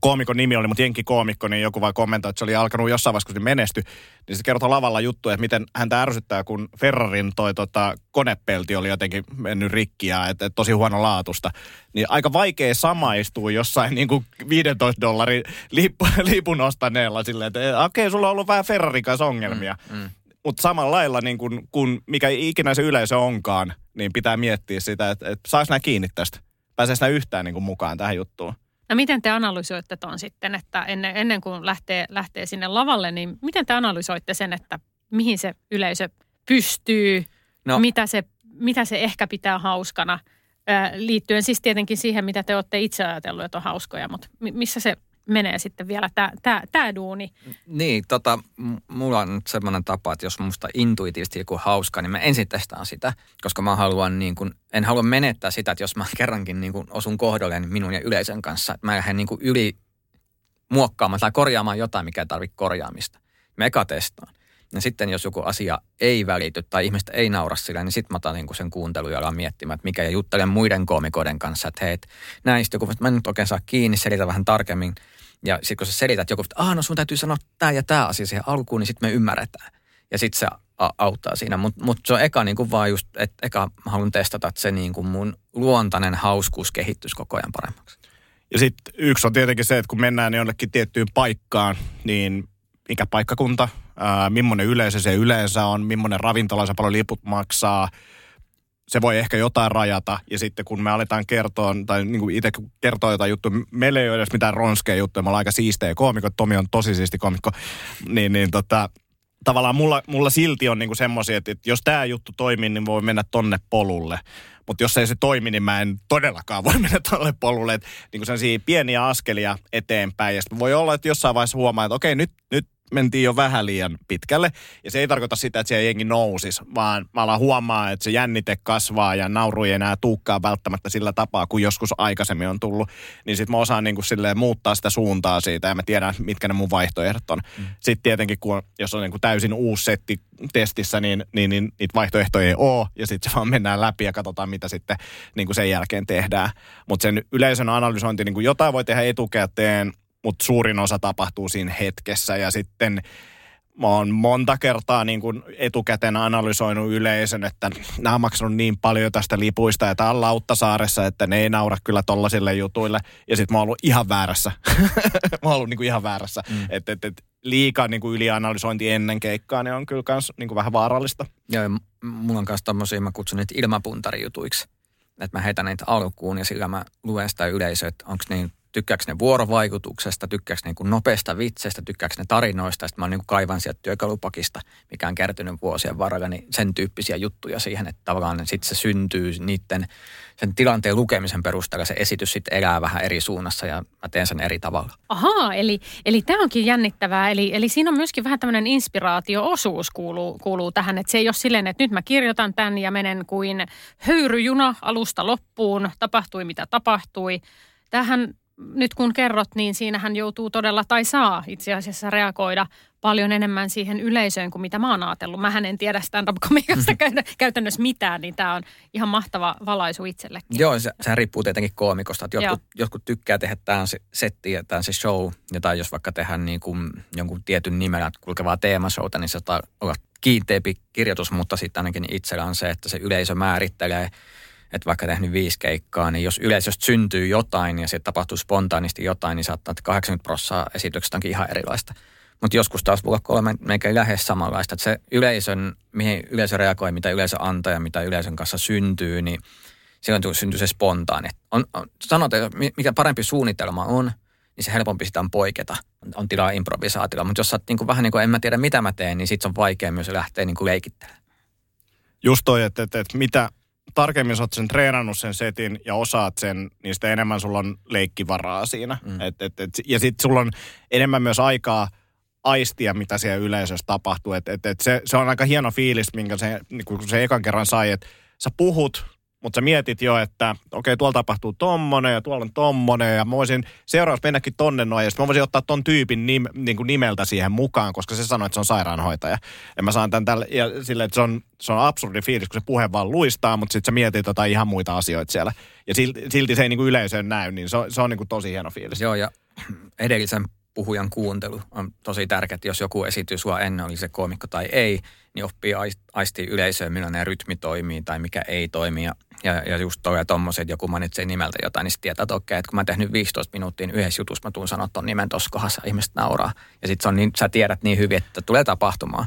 koomikon nimi oli, mutta koomikko, niin joku vaan kommentoi, että se oli alkanut jossain vaiheessa, kun se menesty, niin se kertoo lavalla juttu, että miten häntä ärsyttää, kun Ferrarin toi tota, konepelti oli jotenkin mennyt rikki ja et, et tosi huono laatusta. Niin aika vaikea samaistua jossain niin kuin 15 dollarin lippu, lipun ostaneella silleen, että okei, okay, sulla on ollut vähän Ferrarin kanssa ongelmia. Mm, mm. Mutta samalla lailla, niin kun, kun mikä ikinä se yleisö onkaan, niin pitää miettiä sitä, että, että saisi nämä kiinni tästä. Pääsee sitä yhtään niin kuin mukaan tähän juttuun. No miten te analysoitte tuon sitten, että ennen, ennen kuin lähtee, lähtee sinne lavalle, niin miten te analysoitte sen, että mihin se yleisö pystyy, no. mitä, se, mitä se ehkä pitää hauskana, liittyen siis tietenkin siihen, mitä te olette itse ajatellut, että on hauskoja, mutta missä se menee sitten vielä tämä duuni. Niin, tota, mulla on nyt semmoinen tapa, että jos musta intuitiivisesti joku hauska, niin mä ensin testaan sitä, koska mä haluan niin kuin, en halua menettää sitä, että jos mä kerrankin niin kuin osun kohdalleen minun ja yleisön kanssa, että mä lähden niin kuin yli muokkaamaan tai korjaamaan jotain, mikä ei tarvitse korjaamista. Mä testaan. Ja sitten jos joku asia ei välity tai ihmistä ei naura sillä, niin sitten mä otan niin sen kuuntelun ja alan miettimään, että mikä ja juttelen muiden koomikoiden kanssa, että hei, näistä joku, mä en nyt oikein saa kiinni, selitä vähän tarkemmin. Ja sitten kun sä selität joku, että no sun täytyy sanoa tämä ja tämä asia siihen alkuun, niin sitten me ymmärretään. Ja sitten se auttaa siinä. Mutta mut se on eka niin kuin vaan just, että eka mä haluan testata, että se niin kuin mun luontainen hauskuus kehittyisi koko ajan paremmaksi. Ja sitten yksi on tietenkin se, että kun mennään jonnekin tiettyyn paikkaan, niin mikä paikkakunta, ää, millainen yleisö se yleensä on, millainen ravintola se paljon liput maksaa – se voi ehkä jotain rajata. Ja sitten kun me aletaan kertoa, tai niin kuin itse kertoo jotain juttuja, meillä ei ole edes mitään ronskeja juttuja, me ollaan aika siistejä koomikko, Tomi on tosi siisti koomikko, niin, niin tota, tavallaan mulla, mulla silti on niinku semmoisia, että, että jos tämä juttu toimii, niin voi mennä tonne polulle. Mutta jos ei se toimi, niin mä en todellakaan voi mennä tonne polulle. Että niin sellaisia pieniä askelia eteenpäin. Ja voi olla, että jossain vaiheessa huomaa, että okei, nyt, nyt mentiin jo vähän liian pitkälle. Ja se ei tarkoita sitä, että siellä jengi nousisi, vaan mä alan huomaa, että se jännite kasvaa ja nauru ei enää tuukkaa välttämättä sillä tapaa, kuin joskus aikaisemmin on tullut. Niin sitten mä osaan niin kuin silleen muuttaa sitä suuntaa siitä ja mä tiedän, mitkä ne mun vaihtoehdot on. Mm. Sitten tietenkin, kun, jos on niin kuin täysin uusi setti testissä, niin, niin, niin niitä vaihtoehtoja ei ole. Ja sitten se vaan mennään läpi ja katsotaan, mitä sitten niin kuin sen jälkeen tehdään. Mutta sen yleisön analysointi, niin kuin jotain voi tehdä etukäteen, mutta suurin osa tapahtuu siinä hetkessä ja sitten mä oon monta kertaa niin kuin etukäteen analysoinut yleisön, että nämä on maksanut niin paljon tästä lipuista ja tää on Lauttasaaressa, että ne ei naura kyllä tollasille jutuille. Ja sitten mä oon ollut ihan väärässä. mä oon ollut niin kuin ihan väärässä. Mm. Että et, et liikaa niin kuin ylianalysointi ennen keikkaa niin on kyllä kans niin kuin vähän vaarallista. Joo, ja mulla on kanssa tommosia, mä kutsun niitä ilmapuntarijutuiksi. Että mä heitän niitä alkuun ja sillä mä luen sitä yleisöä, että onko niin tykkääkö ne vuorovaikutuksesta, tykkääkö ne niin nopeasta vitsestä, tykkääkö ne tarinoista. Sitten mä niin kaivan sieltä työkalupakista, mikä on kertynyt vuosien varrella, niin sen tyyppisiä juttuja siihen, että tavallaan sitten se syntyy niiden sen tilanteen lukemisen perusteella se esitys sitten elää vähän eri suunnassa ja mä teen sen eri tavalla. Ahaa, eli, eli tämä onkin jännittävää. Eli, eli siinä on myöskin vähän tämmöinen inspiraatio-osuus kuuluu, kuuluu tähän, että se ei ole silleen, että nyt mä kirjoitan tämän ja menen kuin höyryjuna alusta loppuun, tapahtui mitä tapahtui. Tähän nyt kun kerrot, niin siinähän joutuu todella tai saa itse asiassa reagoida paljon enemmän siihen yleisöön kuin mitä mä oon ajatellut. Mähän en tiedä stand-up-komiikasta Mm-hmm. käytännössä mitään, niin tämä on ihan mahtava valaisu itsellekin. Joo, se, sehän riippuu tietenkin koomikosta. Että jotkut, Joo. jotkut tykkää tehdä tämän se setti ja tämän se show. Ja tai jos vaikka tehdään niin kuin jonkun tietyn nimellä kulkevaa teemashowta, niin se saattaa olla kiinteämpi kirjoitus, mutta sitten ainakin itsellä on se, että se yleisö määrittelee, että vaikka tehnyt viisi keikkaa, niin jos yleisöstä syntyy jotain ja se tapahtuu spontaanisti jotain, niin saattaa, että 80 prosenttia esityksestä onkin ihan erilaista. Mutta joskus taas voi olla kolme meikä lähes samanlaista, että se yleisön, mihin yleisö reagoi, mitä yleisö antaa ja mitä yleisön kanssa syntyy, niin silloin syntyy se spontaani. On, on, sanotaan, mikä parempi suunnitelma on, niin se helpompi sitä on poiketa. On, tilaa improvisaatiolla, mutta jos sä niin kuin, vähän niin kuin en mä tiedä mitä mä teen, niin sit se on vaikea myös lähteä niin kuin leikittelemään. Just toi, että, että, että mitä tarkemmin sä oot sen treenannut sen setin ja osaat sen, niin sitä enemmän sulla on leikkivaraa siinä. Mm. Et, et, et, ja sitten sulla on enemmän myös aikaa aistia, mitä siellä yleisössä tapahtuu. Et, et, et se, se on aika hieno fiilis, minkä se, niin kun se ekan kerran sai, että sä puhut, mutta sä mietit jo, että okei, okay, tuolla tapahtuu tommonen ja tuolla on tommonen ja mä voisin seuraavaksi mennäkin tonne noin ja mä voisin ottaa ton tyypin nim, niin kuin nimeltä siihen mukaan, koska se sanoi, että se on sairaanhoitaja. Ja mä saan tämän tälle, ja sille, että se on, se on absurdi fiilis, kun se puhe vaan luistaa, mutta sitten sä mietit jotain ihan muita asioita siellä. Ja silti, silti se ei niin kuin yleisöön näy, niin se on, se on niin kuin tosi hieno fiilis. Joo, ja edellisen puhujan kuuntelu on tosi tärkeää, jos joku esityy sua ennen, oli se koomikko tai ei, niin oppii ais- aistii yleisöön, millainen rytmi toimii tai mikä ei toimi. Ja, ja, ja just toi ja tommoset, että joku mainitsee nimeltä jotain, niin sitten tietää, että okei, että kun mä oon tehnyt 15 minuuttia niin yhdessä jutussa, mä tuun sanoa ton nimen tuossa kohdassa, ihmiset nauraa. Ja sitten niin, sä tiedät niin hyvin, että tulee tapahtumaan.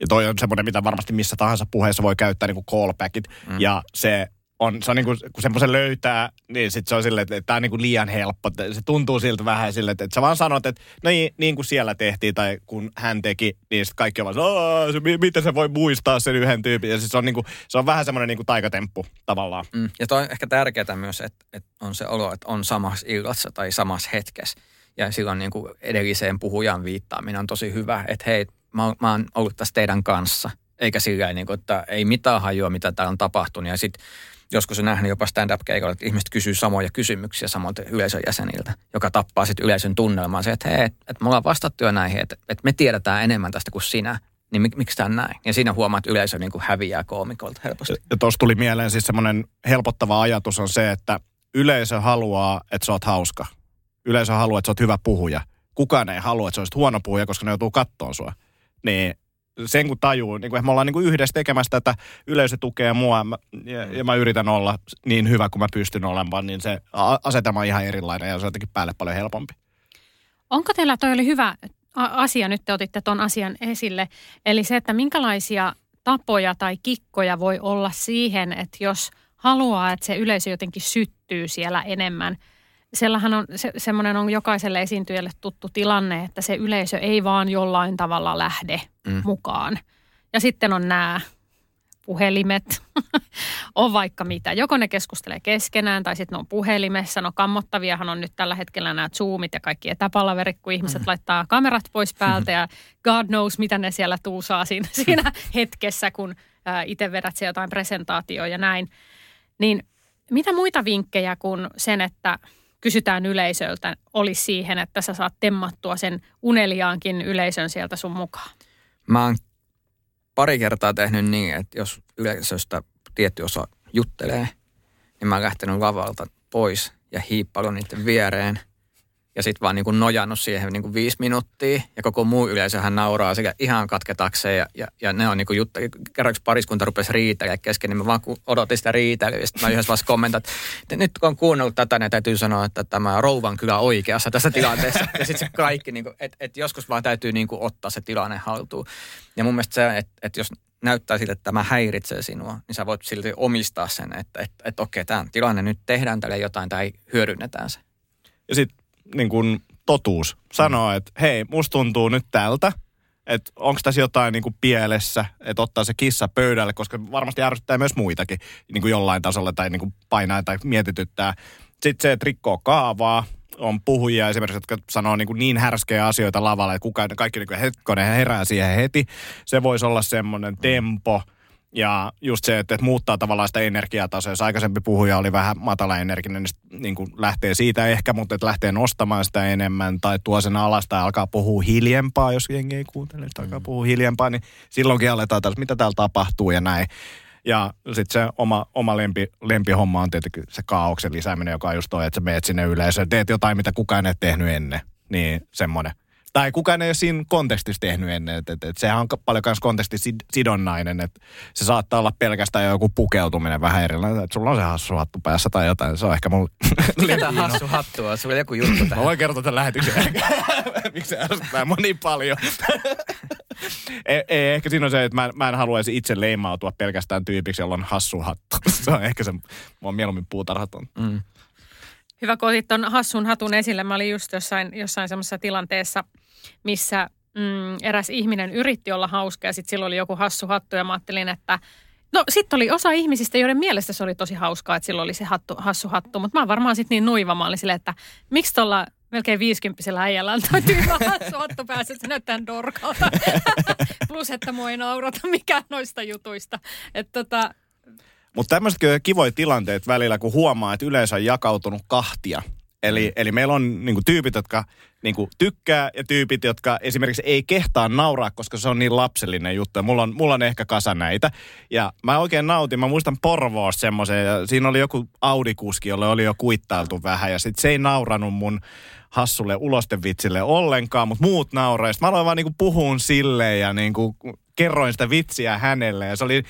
Ja toi on semmoinen, mitä varmasti missä tahansa puheessa voi käyttää niin kuin callbackit. Mm. Ja se on, se on niin kuin, kun semmoisen löytää, niin sitten se on silleen, että, että tämä on niin kuin liian helppo. Se tuntuu siltä vähän silleen, että, että sä vaan sanot, että no niin, niin kuin siellä tehtiin tai kun hän teki, niin sitten kaikki on vaan, se, mi- miten se voi muistaa sen yhden tyypin. Ja siis se on, niin kuin, se on vähän semmoinen niin kuin taikatemppu tavallaan. Mm. Ja toi on ehkä tärkeää myös, että, että on se olo, että on samassa illassa tai samassa hetkessä. Ja silloin niin kuin edelliseen puhujan viittaaminen on tosi hyvä, että hei, mä, mä oon ollut tässä teidän kanssa. Eikä sillä niin kuin, että ei mitään hajua, mitä täällä on tapahtunut. Ja sitten joskus on nähnyt jopa stand-up-keikolla, että ihmiset kysyy samoja kysymyksiä samoilta yleisön jäseniltä, joka tappaa sitten yleisön tunnelmaa. Se, että hei, että et me ollaan vastattu jo näihin, että et me tiedetään enemmän tästä kuin sinä. Niin mik, miksi tämä näin? Ja siinä huomaa, että yleisö niin kuin häviää koomikolta helposti. Ja tuossa tuli mieleen siis semmoinen helpottava ajatus on se, että yleisö haluaa, että sä oot hauska. Yleisö haluaa, että sä oot hyvä puhuja. Kukaan ei halua, että sä olisit huono puhuja, koska ne joutuu kattoon sua. Niin sen kun tajuu, niin kun me ollaan niin kuin yhdessä tekemässä tätä, yleisö tukee mua mä, ja, ja mä yritän olla niin hyvä kuin mä pystyn olemaan, niin se a- asetelma on ihan erilainen ja se on jotenkin päälle paljon helpompi. Onko teillä, toi oli hyvä asia, nyt te otitte tuon asian esille, eli se, että minkälaisia tapoja tai kikkoja voi olla siihen, että jos haluaa, että se yleisö jotenkin syttyy siellä enemmän. Sellahan on, se, semmoinen on jokaiselle esiintyjälle tuttu tilanne, että se yleisö ei vaan jollain tavalla lähde Mm. mukaan. Ja sitten on nämä puhelimet, on vaikka mitä. Joko ne keskustelee keskenään tai sitten ne on puhelimessa. No kammottaviahan on nyt tällä hetkellä nämä Zoomit ja kaikki etäpalaverit, kun ihmiset mm. laittaa kamerat pois päältä ja God knows, mitä ne siellä tuusaa siinä, siinä hetkessä, kun itse vedät se jotain presentaatioa ja näin. Niin mitä muita vinkkejä kuin sen, että kysytään yleisöltä, olisi siihen, että sä saat temmattua sen uneliaankin yleisön sieltä sun mukaan? Mä oon pari kertaa tehnyt niin, että jos yleisöstä tietty osa juttelee, niin mä oon lähtenyt lavalta pois ja hiippaillut niiden viereen. Ja sitten vaan niin kuin nojannut siihen niin kuin viisi minuuttia. Ja koko muu yleisöhän nauraa sekä ihan katketakseen. Ja, ja, ja ne on niin kuin juttu. Kerran yksi pariskunta rupesi riitelemään kesken, niin mä vaan odotin sitä riitelyä. Ja sitten mä yhdessä vaiheessa kommentoin, että nyt kun on kuunnellut tätä, niin täytyy sanoa, että tämä rouva on kyllä oikeassa tässä tilanteessa. Ja sitten se kaikki, niin kuin, että, että joskus vaan täytyy niin kuin ottaa se tilanne haltuun. Ja mun mielestä se, että, että jos näyttää siltä, että tämä häiritsee sinua, niin sä voit silti omistaa sen, että, että, että okei, tämä tilanne nyt tehdään tälle jotain tai hyödynnetään se. Ja sitten niin kuin totuus sanoo, että hei, musta tuntuu nyt tältä, että onko tässä jotain niin kuin pielessä, että ottaa se kissa pöydälle, koska varmasti ärsyttää myös muitakin niin kuin jollain tasolla tai niin kuin painaa tai mietityttää. Sitten se, että rikkoo kaavaa, on puhujia esimerkiksi, jotka sanoo niin, niin härskejä asioita lavalla, että kukaan, kaikki niin kuin hetkonen herää siihen heti. Se voisi olla semmoinen tempo. Ja just se, että, muuttaa tavallaan sitä energiatasoa. Jos aikaisempi puhuja oli vähän matala energinen, niin, niin kuin lähtee siitä ehkä, mutta että lähtee nostamaan sitä enemmän tai tuo sen alasta ja alkaa puhua hiljempaa, jos jengi ei kuuntele, että alkaa mm. puhua hiljempaa, niin silloinkin aletaan taas, mitä täällä tapahtuu ja näin. Ja sitten se oma, oma lempi, lempihomma on tietenkin se kaauksen lisääminen, joka on just toi, että sä meet sinne yleisöön, teet jotain, mitä kukaan ei tehnyt ennen. Niin semmoinen tai kukaan ei ole siinä kontekstissa tehnyt ennen. Et, et, et sehän on paljon myös kontekstisidonnainen, että se saattaa olla pelkästään joku pukeutuminen vähän erilainen. Että sulla on se hassu hattu päässä tai jotain. Se on ehkä mun Mitä hassu hattu on? Sulla on joku juttu tähän. Mä voin kertoa tämän lähetyksen. Miksi se ärsyttää mua niin paljon? ei, ei, ehkä siinä on se, että mä, mä en haluaisi itse leimautua pelkästään tyypiksi, jolla on hassu hattu. se on ehkä se, mä oon mieluummin puutarhaton. Mm. Hyvä, kun otit ton hassun hatun esille. Mä olin just jossain, jossain semmoisessa tilanteessa, missä mm, eräs ihminen yritti olla hauska ja sitten silloin oli joku hassu hattu ja mä ajattelin, että No sitten oli osa ihmisistä, joiden mielestä se oli tosi hauskaa, että silloin oli se hattu, hassu hattu. Mutta mä oon varmaan sitten niin nuiva. Mä olin silleen, että miksi tuolla melkein viisikymppisellä äijällä on toi tyhmä hassu hattu päässä, että se näyttää dorkalta. Plus, että mua ei naurata mikään noista jutuista. Että tota, mutta tämmöisetkin on kivoja tilanteet välillä, kun huomaa, että yleensä on jakautunut kahtia. Eli, mm. eli meillä on niin kuin, tyypit, jotka niin kuin, tykkää ja tyypit, jotka esimerkiksi ei kehtaa nauraa, koska se on niin lapsellinen juttu. Ja mulla on, mulla on ehkä kasa näitä. Ja mä oikein nautin. Mä muistan Porvoosta semmoisen. Ja siinä oli joku Audi-kuski, jolle oli jo kuittailtu vähän. Ja sit se ei nauranut mun hassulle ulostevitsille ollenkaan, mutta muut nauraa. mä aloin vaan niinku puhun silleen ja niinku kerroin sitä vitsiä hänelle. Ja se oli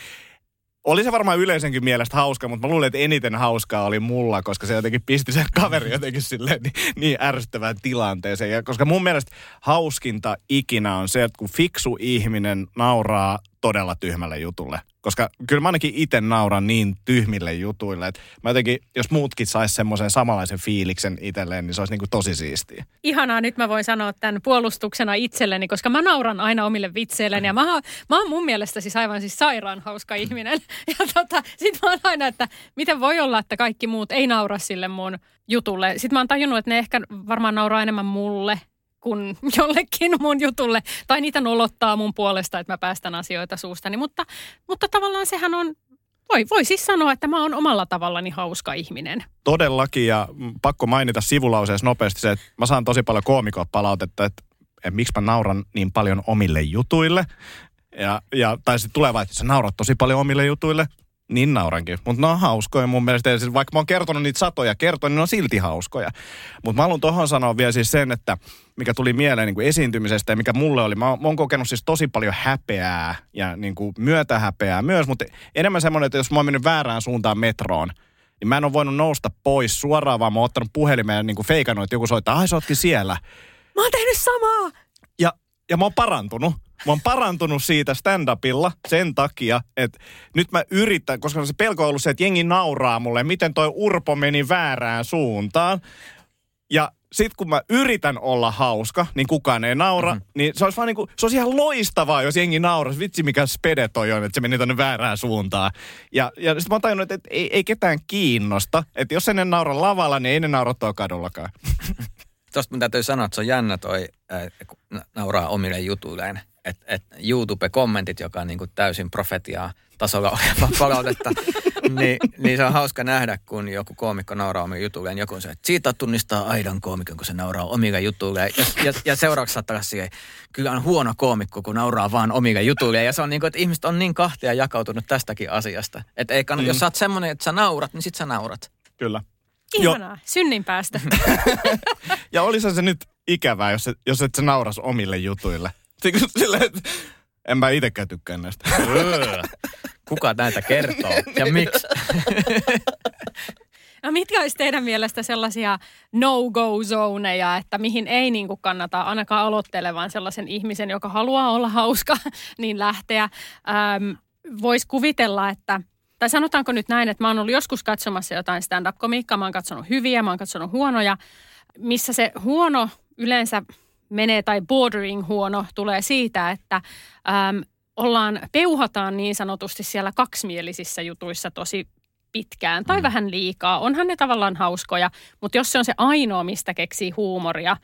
oli se varmaan yleisenkin mielestä hauska, mutta mä luulen, että eniten hauskaa oli mulla, koska se jotenkin pisti sen kaveri jotenkin silleen niin, niin ärsyttävään tilanteeseen. Ja koska mun mielestä hauskinta ikinä on se, että kun fiksu ihminen nauraa todella tyhmälle jutulle. Koska kyllä mä ainakin itse nauran niin tyhmille jutuille, että mä jotenkin, jos muutkin sais semmoisen samanlaisen fiiliksen itselleen, niin se olisi niin kuin tosi siistiä. Ihanaa, nyt mä voin sanoa tämän puolustuksena itselleni, koska mä nauran aina omille vitseilleni. Ja mä, mä oon mun mielestä siis aivan siis sairaan hauska ihminen. Ja tota, sit mä oon aina, että miten voi olla, että kaikki muut ei naura sille mun jutulle. Sitten mä oon tajunnut, että ne ehkä varmaan nauraa enemmän mulle kuin jollekin mun jutulle. Tai niitä nolottaa mun puolesta, että mä päästän asioita suustani. Mutta, mutta tavallaan sehän on, voi, voi siis sanoa, että mä oon omalla tavallani hauska ihminen. Todellakin ja pakko mainita sivulauseessa nopeasti se, että mä saan tosi paljon koomikoa palautetta, että, että miksi mä nauran niin paljon omille jutuille. Ja, ja, tai sitten tulee että sä naurat tosi paljon omille jutuille. Niin naurankin. Mutta ne on hauskoja mun mielestä. Siis vaikka mä oon kertonut niitä satoja kertoja, niin ne on silti hauskoja. Mutta mä haluan tuohon sanoa vielä siis sen, että mikä tuli mieleen niin kuin esiintymisestä ja mikä mulle oli. Mä, mä oon kokenut siis tosi paljon häpeää ja niin kuin myötähäpeää myös, mutta enemmän semmoinen, että jos mä oon mennyt väärään suuntaan metroon, niin mä en ole voinut nousta pois suoraan, vaan mä oon ottanut puhelimeen ja niin kuin feikannut, että joku soittaa, ai sä ootkin siellä. Mä oon tehnyt samaa! Ja, ja mä oon parantunut. Mä oon parantunut siitä stand-upilla sen takia, että nyt mä yritän, koska se pelko on ollut se, että jengi nauraa mulle, miten toi Urpo meni väärään suuntaan. Ja sit kun mä yritän olla hauska, niin kukaan ei naura, mm-hmm. niin se olisi vaan niinku, se olisi ihan loistavaa, jos jengi nauraisi. Vitsi mikä spede toi on, että se meni tonne väärään suuntaan. Ja, ja sit mä oon tajunnut, että, ei, ei ketään kiinnosta. Että jos ne naura lavalla, niin ei ne naura tuo kadullakaan. Tuosta mun täytyy sanoa, että se on jännä toi, kun nauraa omille jutuilleen että et YouTube-kommentit, joka on niin kuin täysin profetiaa tasolla oleva palautetta, niin, niin se on hauska nähdä, kun joku koomikko nauraa omille jutulleen. Joku on se, että siitä tunnistaa aidan koomikon, kun se nauraa omille jutulleen. Ja, ja, ja seuraavaksi saattaa siihen, kyllä on huono koomikko, kun nauraa vaan omille jutulleen. Ja se on niin kuin, että ihmiset on niin kahtia jakautunut tästäkin asiasta. Että ei kannata, mm. jos sä oot semmoinen, että sä naurat, niin sit sä naurat. Kyllä. Ihanaa, jo. synnin päästä. ja olisi se nyt ikävää, jos, et, jos et sä nauras omille jutuille. Sille, että en mä itsekään tykkää näistä. Kuka näitä kertoo ja miksi? No mitkä olisi teidän mielestä sellaisia no-go-zoneja, että mihin ei niin kuin kannata ainakaan aloittelevan sellaisen ihmisen, joka haluaa olla hauska, niin lähteä. Ähm, Voisi kuvitella, että tai sanotaanko nyt näin, että mä oon ollut joskus katsomassa jotain stand-up-komiikkaa, mä oon katsonut hyviä, mä oon katsonut huonoja, missä se huono yleensä menee tai bordering huono tulee siitä, että äm, ollaan, peuhataan niin sanotusti siellä kaksimielisissä jutuissa tosi pitkään tai mm. vähän liikaa. Onhan ne tavallaan hauskoja, mutta jos se on se ainoa, mistä keksii huumoria,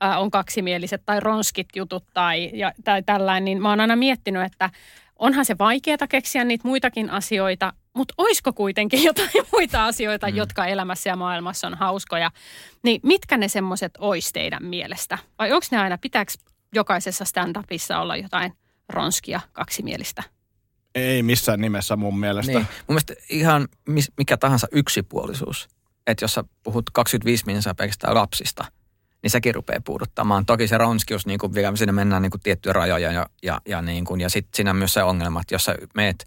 ää, on kaksimieliset tai ronskit jutut tai, ja, tai tällainen, niin mä oon aina miettinyt, että onhan se vaikeaa keksiä niitä muitakin asioita, mutta oisko kuitenkin jotain muita asioita, mm. jotka elämässä ja maailmassa on hauskoja. Niin mitkä ne semmoiset ois teidän mielestä? Vai onko ne aina, pitääkö jokaisessa stand-upissa olla jotain ronskia kaksimielistä? Ei missään nimessä mun mielestä. Niin. Mun mielestä ihan mikä tahansa yksipuolisuus. Että jos sä puhut 25 minuuttia pelkästään lapsista, niin sekin rupeaa puuduttamaan. Toki se ronskius, niin kuin vielä siinä mennään niin kuin tiettyjä rajoja ja, ja, ja, niin kuin, ja sitten siinä on myös se ongelma, että jos sä meet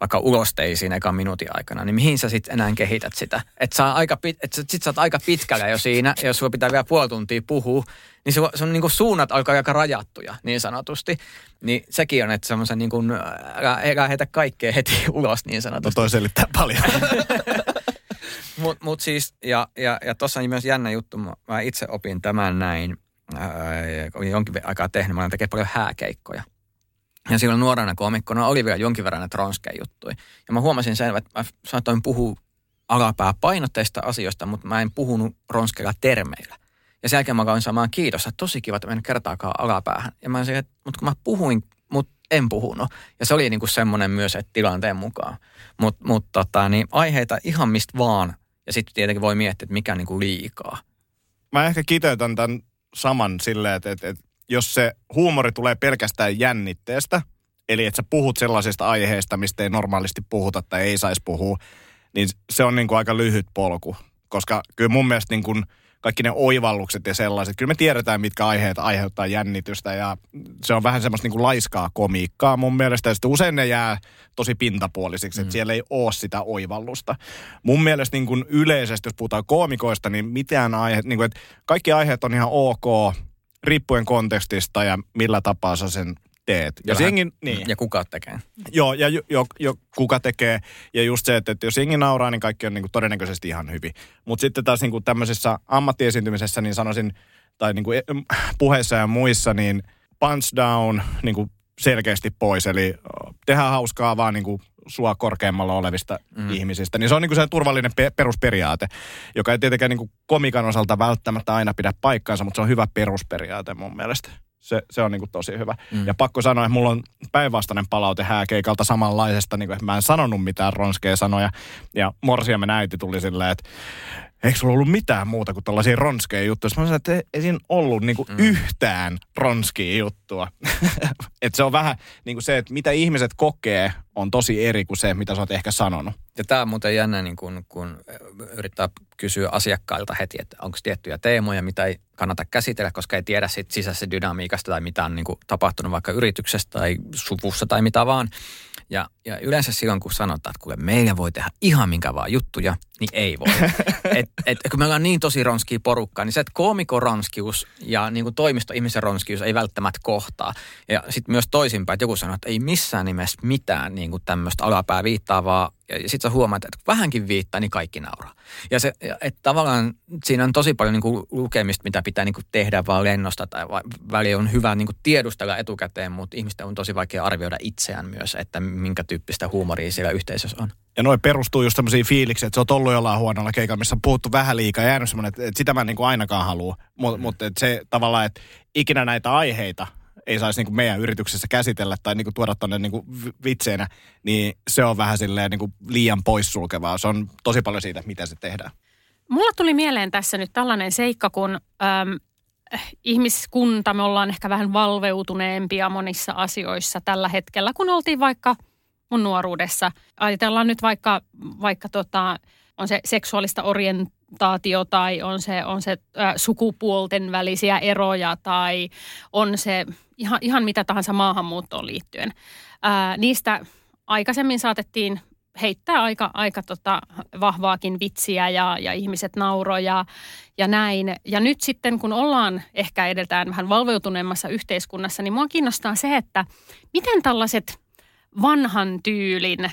vaikka ulosteisiin ekan minuutin aikana, niin mihin sä sitten enää kehität sitä? Että sä aika pit, et sit sä oot aika pitkällä jo siinä, ja jos sulla pitää vielä puoli tuntia puhua, niin se, se on niin suunnat alkaa aika rajattuja niin sanotusti. Niin sekin on, että semmoisen niin kuin, älä heitä kaikkea heti ulos niin sanotusti. No toi selittää paljon. Mutta mut siis, ja, ja, ja tuossa on myös jännä juttu, mä itse opin tämän näin, ää, olin jonkin aikaa tehnyt, mä olen tekemään paljon hääkeikkoja. Ja silloin nuorena komikkona oli vielä jonkin verran näitä ronskeja juttuja. Ja mä huomasin sen, että mä saatoin puhua alapää painotteista asioista, mutta mä en puhunut ronskeilla termeillä. Ja sen jälkeen mä aloin saamaan kiitos, että tosi kiva, että en kertaakaan alapäähän. Ja mä sanoin, että mutta kun mä puhuin, mutta en puhunut. Ja se oli niinku semmoinen myös, että tilanteen mukaan. Mutta mut tota, niin aiheita ihan mistä vaan. Ja sitten tietenkin voi miettiä, että mikä on niinku liikaa. Mä ehkä kiteytän tämän saman silleen, että, että, että jos se huumori tulee pelkästään jännitteestä, eli että sä puhut sellaisista aiheista, mistä ei normaalisti puhuta tai ei saisi puhua, niin se on niin kuin aika lyhyt polku. Koska kyllä mun mielestä niin kuin kaikki ne oivallukset ja sellaiset, kyllä me tiedetään, mitkä aiheet aiheuttaa jännitystä ja se on vähän semmoista niin kuin laiskaa komiikkaa mun mielestä. Ja sitten usein ne jää tosi pintapuolisiksi, että mm. siellä ei ole sitä oivallusta. Mun mielestä niin kuin yleisesti, jos puhutaan koomikoista, niin mitään aihe, niin kuin, että kaikki aiheet on ihan ok, riippuen kontekstista ja millä tapaa sä sen teet. Ja, ja, jengi, niin. ja kuka tekee. Joo, ja jo, jo, jo, kuka tekee. Ja just se, että, että jos jengi nauraa, niin kaikki on niin kuin todennäköisesti ihan hyvin. Mutta sitten taas niin kuin tämmöisessä ammattiesiintymisessä, niin sanoisin, tai niin kuin puheissa ja muissa, niin punch down niin kuin selkeästi pois. Eli tehdään hauskaa vaan niin kuin sua korkeammalla olevista mm. ihmisistä. Niin se on niin kuin se turvallinen pe- perusperiaate, joka ei tietenkään niin kuin komikan osalta välttämättä aina pidä paikkaansa, mutta se on hyvä perusperiaate mun mielestä. Se, se on niin kuin tosi hyvä. Mm. Ja pakko sanoa, että mulla on päinvastainen palaute hääkeikalta samanlaisesta, niin kuin, että mä en sanonut mitään ronskeja sanoja. Ja Morsiamme äiti tuli silleen, että eikö sulla ollut mitään muuta kuin tällaisia ronskeja juttuja? Mä sanoin, että ei, ei siinä ollut niin kuin mm. yhtään ronskia juttua. että se on vähän niin kuin se, että mitä ihmiset kokee, on tosi eri kuin se, mitä sä oot ehkä sanonut. Ja tämä on muuten jännä, niin kun, kun yrittää kysyä asiakkailta heti, että onko tiettyjä teemoja, mitä ei kannata käsitellä, koska ei tiedä sit sisäisestä dynamiikasta tai mitä on niin kuin tapahtunut vaikka yrityksessä tai suvussa tai mitä vaan. Ja, ja yleensä silloin, kun sanotaan, että kuule, meillä voi tehdä ihan minkä vaan juttuja, niin ei voi. et, et, kun me ollaan niin tosi ronskia porukkaa, niin se, että koomikoronskius ja niin kuin toimisto-ihmisen ronskius ei välttämättä kohtaa. Ja sitten myös toisinpäin, että joku sanoo, että ei missään nimessä mitään niin kuin tämmöistä alapää viittaavaa ja sitten sä huomaat, että vähänkin viittaa, niin kaikki nauraa. Ja se, että tavallaan siinä on tosi paljon niin kuin lukemista, mitä pitää niin kuin tehdä vaan lennosta tai väli on hyvä niin kuin tiedustella etukäteen, mutta ihmisten on tosi vaikea arvioida itseään myös, että minkä tyyppistä huumoria siellä yhteisössä on. Ja noin perustuu just semmoisiin fiiliksiin, että se on ollut jollain huonolla keikalla, missä on puhuttu vähän liikaa ja jäänyt semmoinen, että, sitä mä en niin kuin ainakaan halua. Mutta mm. mut, se tavallaan, että ikinä näitä aiheita ei saisi niin meidän yrityksessä käsitellä tai niin kuin tuoda tuonne niin vitseenä, niin se on vähän silleen niin kuin liian poissulkevaa. Se on tosi paljon siitä, miten se tehdään. Mulla tuli mieleen tässä nyt tällainen seikka, kun äm, ihmiskunta, me ollaan ehkä vähän valveutuneempia monissa asioissa tällä hetkellä, kun oltiin vaikka mun nuoruudessa. Ajatellaan nyt vaikka, vaikka tota, on se seksuaalista orient, orientaatio tai on se, on se äh, sukupuolten välisiä eroja tai on se ihan, ihan mitä tahansa maahanmuuttoon liittyen. Äh, niistä aikaisemmin saatettiin heittää aika, aika tota vahvaakin vitsiä ja, ja ihmiset nauroja ja näin. Ja nyt sitten kun ollaan ehkä edeltään vähän valveutuneemmassa yhteiskunnassa, niin mua kiinnostaa se, että miten tällaiset vanhan tyylin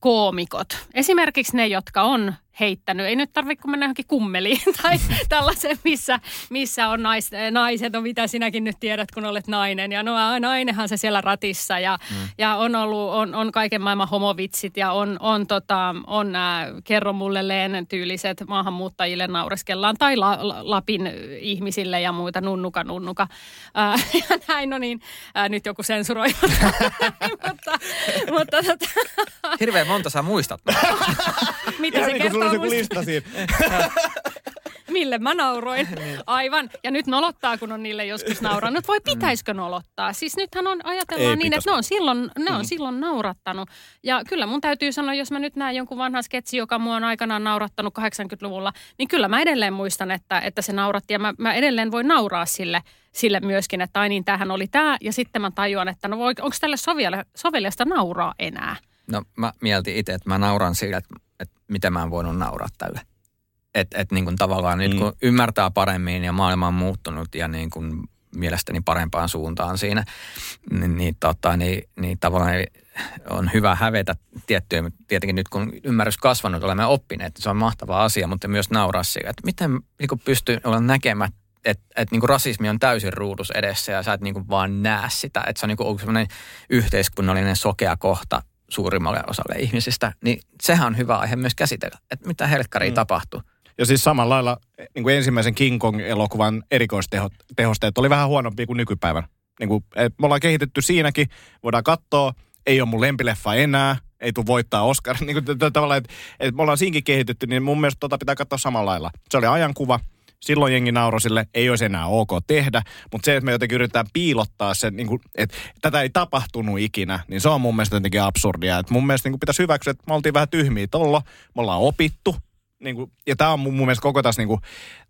koomikot, esimerkiksi ne, jotka on heittänyt. Ei nyt tarvitse kun mennä johonkin kummeliin tai tällaiseen, missä, missä on nais, naiset, on mitä sinäkin nyt tiedät, kun olet nainen. Ja no nainenhan se siellä ratissa ja, mm. ja on ollut, on, on kaiken maailman homovitsit ja on, on, tota, on äh, kerro mulle Leen tyyliset maahanmuuttajille naureskellaan tai la, la, Lapin ihmisille ja muita nunnuka nunnuka. Äh, ja näin, no niin, äh, nyt joku sensuroi. mutta, mutta tota... Hirveän monta sä muistat. Mitä se niin kertoo on se musta? lista siinä. Mille mä nauroin. Niin. Aivan. Ja nyt nolottaa, kun on niille joskus nauranut. Vai pitäisikö nolottaa? Siis nythän on, ajatellaan Ei niin, pitäisi. että ne on, silloin, ne on silloin naurattanut. Ja kyllä mun täytyy sanoa, jos mä nyt näen jonkun vanhan sketsi, joka mua on aikanaan naurattanut 80-luvulla, niin kyllä mä edelleen muistan, että, että se nauratti. Ja mä, mä edelleen voin nauraa sille, sille myöskin, että ai niin, tämähän oli tämä. Ja sitten mä tajuan, että no voi, onko tälle sovelle, sovellesta nauraa enää? No mä mietin itse, että mä nauran sille, että, miten mä en voinut nauraa tälle. Että et niin kuin tavallaan nyt kun ymmärtää paremmin ja maailma on muuttunut ja niin kuin mielestäni parempaan suuntaan siinä, niin, niin, tota, niin, niin tavallaan on hyvä hävetä tiettyjä, mutta tietenkin nyt kun ymmärrys kasvanut, olemme oppineet, se on mahtava asia, mutta myös nauraa sille, että miten niin kuin pystyy olla näkemään, että, että niin kuin rasismi on täysin ruudus edessä ja sä et niin kuin vaan näe sitä, että se on niin kuin ollut yhteiskunnallinen sokea kohta suurimmalle osalle ihmisistä, niin sehän on hyvä aihe myös käsitellä, että mitä helkkaria mm. tapahtuu. Ja siis samalla lailla niin kuin ensimmäisen King Kong-elokuvan erikoistehosteet oli vähän huonompia kuin nykypäivän. Niin kuin, et me ollaan kehitetty siinäkin, voidaan katsoa, ei ole mun lempileffa enää, ei tule voittaa Oscar. Niin kuin, tavallaan, että et me ollaan siinkin kehitetty, niin mun mielestä tota pitää katsoa samalla lailla. Se oli ajankuva, silloin jengi nauroi sille, ei olisi enää ok tehdä, mutta se, että me jotenkin yritetään piilottaa sen, niin kuin, että tätä ei tapahtunut ikinä, niin se on mun mielestä jotenkin absurdia. Et mun mielestä niin kuin pitäisi hyväksyä, että me oltiin vähän tyhmiä tollo, me ollaan opittu, niin kuin, ja tämä on mun, mun mielestä koko tässä niin kuin,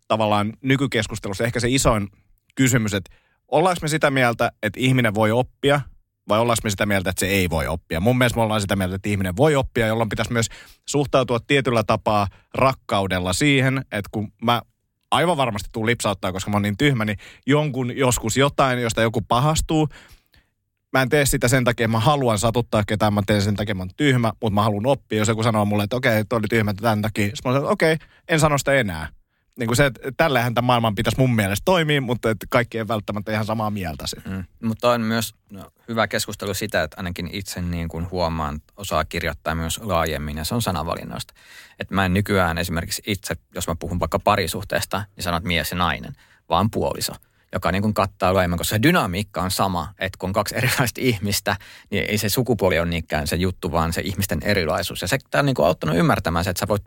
tavallaan nykykeskustelussa ehkä se isoin kysymys, että ollaanko me sitä mieltä, että ihminen voi oppia, vai ollaanko me sitä mieltä, että se ei voi oppia? Mun mielestä me ollaan sitä mieltä, että ihminen voi oppia, jolloin pitäisi myös suhtautua tietyllä tapaa rakkaudella siihen, että kun mä aivan varmasti tuun lipsauttaa, koska mä oon niin tyhmä, niin jonkun joskus jotain, josta joku pahastuu, mä en tee sitä sen takia, mä haluan satuttaa ketään, mä teen sen takia, mä oon tyhmä, mutta mä haluan oppia. Jos joku sanoo mulle, että okei, toi oli tyhmä tämän takia, mä okei, en sano sitä enää. Niin kuin se, että tällähän tämän maailman pitäisi mun mielestä toimia, mutta että kaikki ei välttämättä ihan samaa mieltä siitä. Mm. Mutta on myös no, hyvä keskustelu sitä, että ainakin itse niin kuin huomaan, osaa kirjoittaa myös laajemmin ja se on sanavalinnoista. Että mä en nykyään esimerkiksi itse, jos mä puhun vaikka parisuhteesta, niin sanot mies ja nainen, vaan puoliso joka niin kuin kattaa laajemmin, koska se dynamiikka on sama, että kun on kaksi erilaista ihmistä, niin ei se sukupuoli ole niinkään se juttu, vaan se ihmisten erilaisuus. Ja se on niin kuin auttanut ymmärtämään se, että sä voit,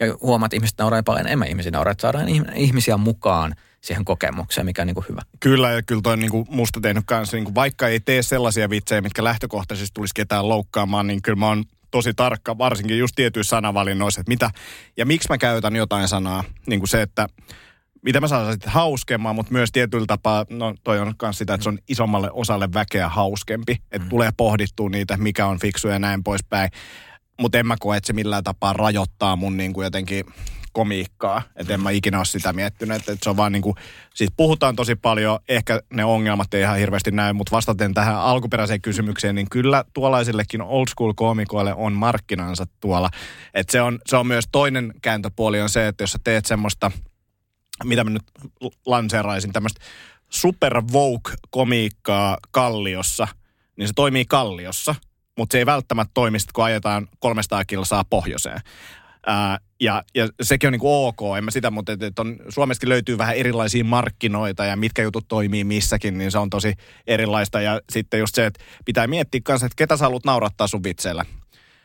ja huomaat, että ihmiset nauraa paljon enemmän ihmisiä nauraa, että saadaan ihmisiä mukaan siihen kokemukseen, mikä on niin kuin hyvä. Kyllä, ja kyllä toi niinku musta tehnyt kanssa, niinku vaikka ei tee sellaisia vitsejä, mitkä lähtökohtaisesti tulisi ketään loukkaamaan, niin kyllä mä oon tosi tarkka, varsinkin just tietyissä sanavalinnoissa, että mitä ja miksi mä käytän jotain sanaa. Niin kuin se, että mitä mä saan sitten hauskemmaan, mutta myös tietyllä tapaa, no toi on myös sitä, että se on isommalle osalle väkeä hauskempi, että tulee pohdittua niitä, mikä on fiksu ja näin poispäin. Mutta en mä koe, että se millään tapaa rajoittaa mun niin kuin jotenkin komiikkaa. Että en mä ikinä ole sitä miettinyt, että, että se on vaan niin kuin, siis puhutaan tosi paljon, ehkä ne ongelmat ei ihan hirveästi näy, mutta vastaten tähän alkuperäiseen kysymykseen, niin kyllä tuollaisillekin old school koomikoille on markkinansa tuolla. Että se on, se on myös toinen kääntöpuoli on se, että jos sä teet semmoista, mitä mä nyt lanseeraisin, tämmöistä super woke-komiikkaa Kalliossa, niin se toimii Kalliossa, mutta se ei välttämättä toimi kun ajetaan 300 kilsaa pohjoiseen. Ää, ja, ja sekin on niinku ok, en mä sitä, mutta et, et on, Suomestakin löytyy vähän erilaisia markkinoita ja mitkä jutut toimii missäkin, niin se on tosi erilaista. Ja sitten just se, että pitää miettiä kanssa, että ketä sä haluat naurattaa sun vitseillä.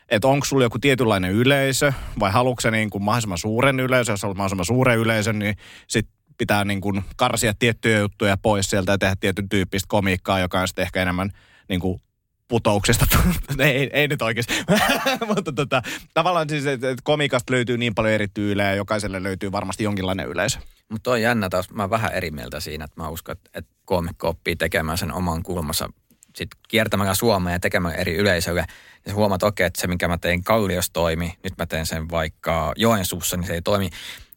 Että onko sulla joku tietynlainen yleisö vai haluatko sä niin kuin mahdollisimman suuren yleisön, jos haluat mahdollisimman suuren yleisön, niin sit pitää niin kuin karsia tiettyjä juttuja pois sieltä ja tehdä tietyn tyyppistä komiikkaa, joka on sitten ehkä enemmän niin kuin putouksesta. ei, ei nyt oikeasti. Mutta tota, tavallaan siis, että et komikasta löytyy niin paljon eri tyylejä ja jokaiselle löytyy varmasti jonkinlainen yleisö. Mutta on jännä taas, mä vähän eri mieltä siinä, että mä uskon, että, että koomikko oppii tekemään sen oman kulmansa sit kiertämällä Suomea ja tekemällä eri yleisölle. Ja huomaat, okei, okay, että se, minkä mä tein Kalliossa toimi, nyt mä teen sen vaikka Joensuussa, niin se ei toimi.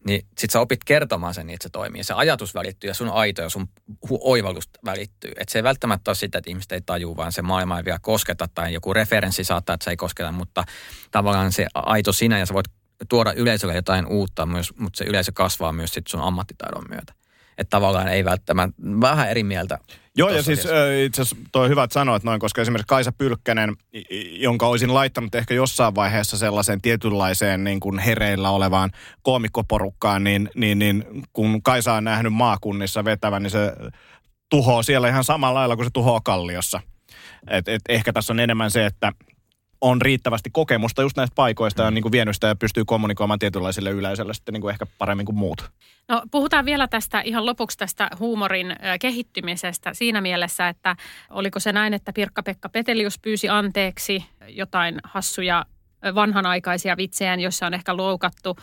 Niin sit sä opit kertomaan sen niin, että se toimii. Se ajatus välittyy ja sun aito ja sun oivallus välittyy. Että se ei välttämättä ole sitä, että ihmiset ei tajua, vaan se maailma ei vielä kosketa tai joku referenssi saattaa, että se ei kosketa, mutta tavallaan se aito sinä ja sä voit tuoda yleisölle jotain uutta, myös, mutta se yleisö kasvaa myös sit sun ammattitaidon myötä. Että tavallaan ei välttämättä, vähän eri mieltä. Joo, ja siis itse asiassa toi hyvä, että sanoit noin, koska esimerkiksi Kaisa Pylkkänen, jonka olisin laittanut ehkä jossain vaiheessa sellaiseen tietynlaiseen niin kuin hereillä olevaan koomikkoporukkaan, niin, niin, niin kun Kaisa on nähnyt maakunnissa vetävän, niin se tuhoaa siellä ihan samalla lailla kuin se tuhoaa Kalliossa. Et, et ehkä tässä on enemmän se, että on riittävästi kokemusta just näistä paikoista ja on niin kuin vienyt sitä ja pystyy kommunikoimaan tietynlaisille yleisölle sitten niin kuin ehkä paremmin kuin muut. No puhutaan vielä tästä ihan lopuksi tästä huumorin kehittymisestä siinä mielessä, että oliko se näin, että Pirkka-Pekka Petelius pyysi anteeksi jotain hassuja vanhanaikaisia vitsejä, joissa on ehkä loukattu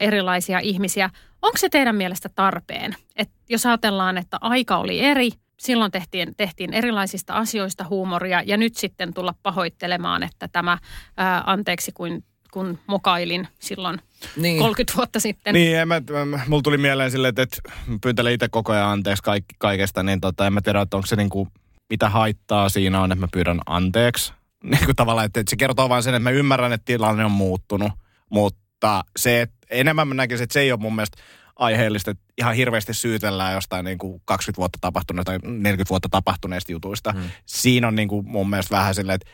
erilaisia ihmisiä. Onko se teidän mielestä tarpeen? Et jos ajatellaan, että aika oli eri, silloin tehtiin, tehtiin erilaisista asioista huumoria ja nyt sitten tulla pahoittelemaan, että tämä ää, anteeksi kuin kun mokailin silloin Niin. 30 vuotta sitten. Niin, en mä, mä- mulla tuli mieleen silleen, että, että mä pyytelen itse koko ajan anteeksi kaik, kaikesta, niin tota, en mä tiedä, että onko se niinku, mitä haittaa siinä on, että mä pyydän anteeksi. Niin kuin tavallaan, että, että se kertoo vain sen, että mä ymmärrän, että tilanne on muuttunut, mutta se, että enemmän mä näkisin, että se ei ole mun mielestä aiheellista, että ihan hirveästi syytellään jostain niin kuin 20 vuotta tapahtuneesta tai 40 vuotta tapahtuneista jutuista. Hmm. Siinä on niin kuin mun mielestä vähän silleen, että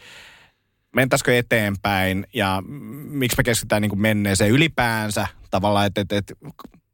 mentäisikö eteenpäin ja miksi me keskitytään niin kuin menneeseen ylipäänsä tavallaan, että, että, että,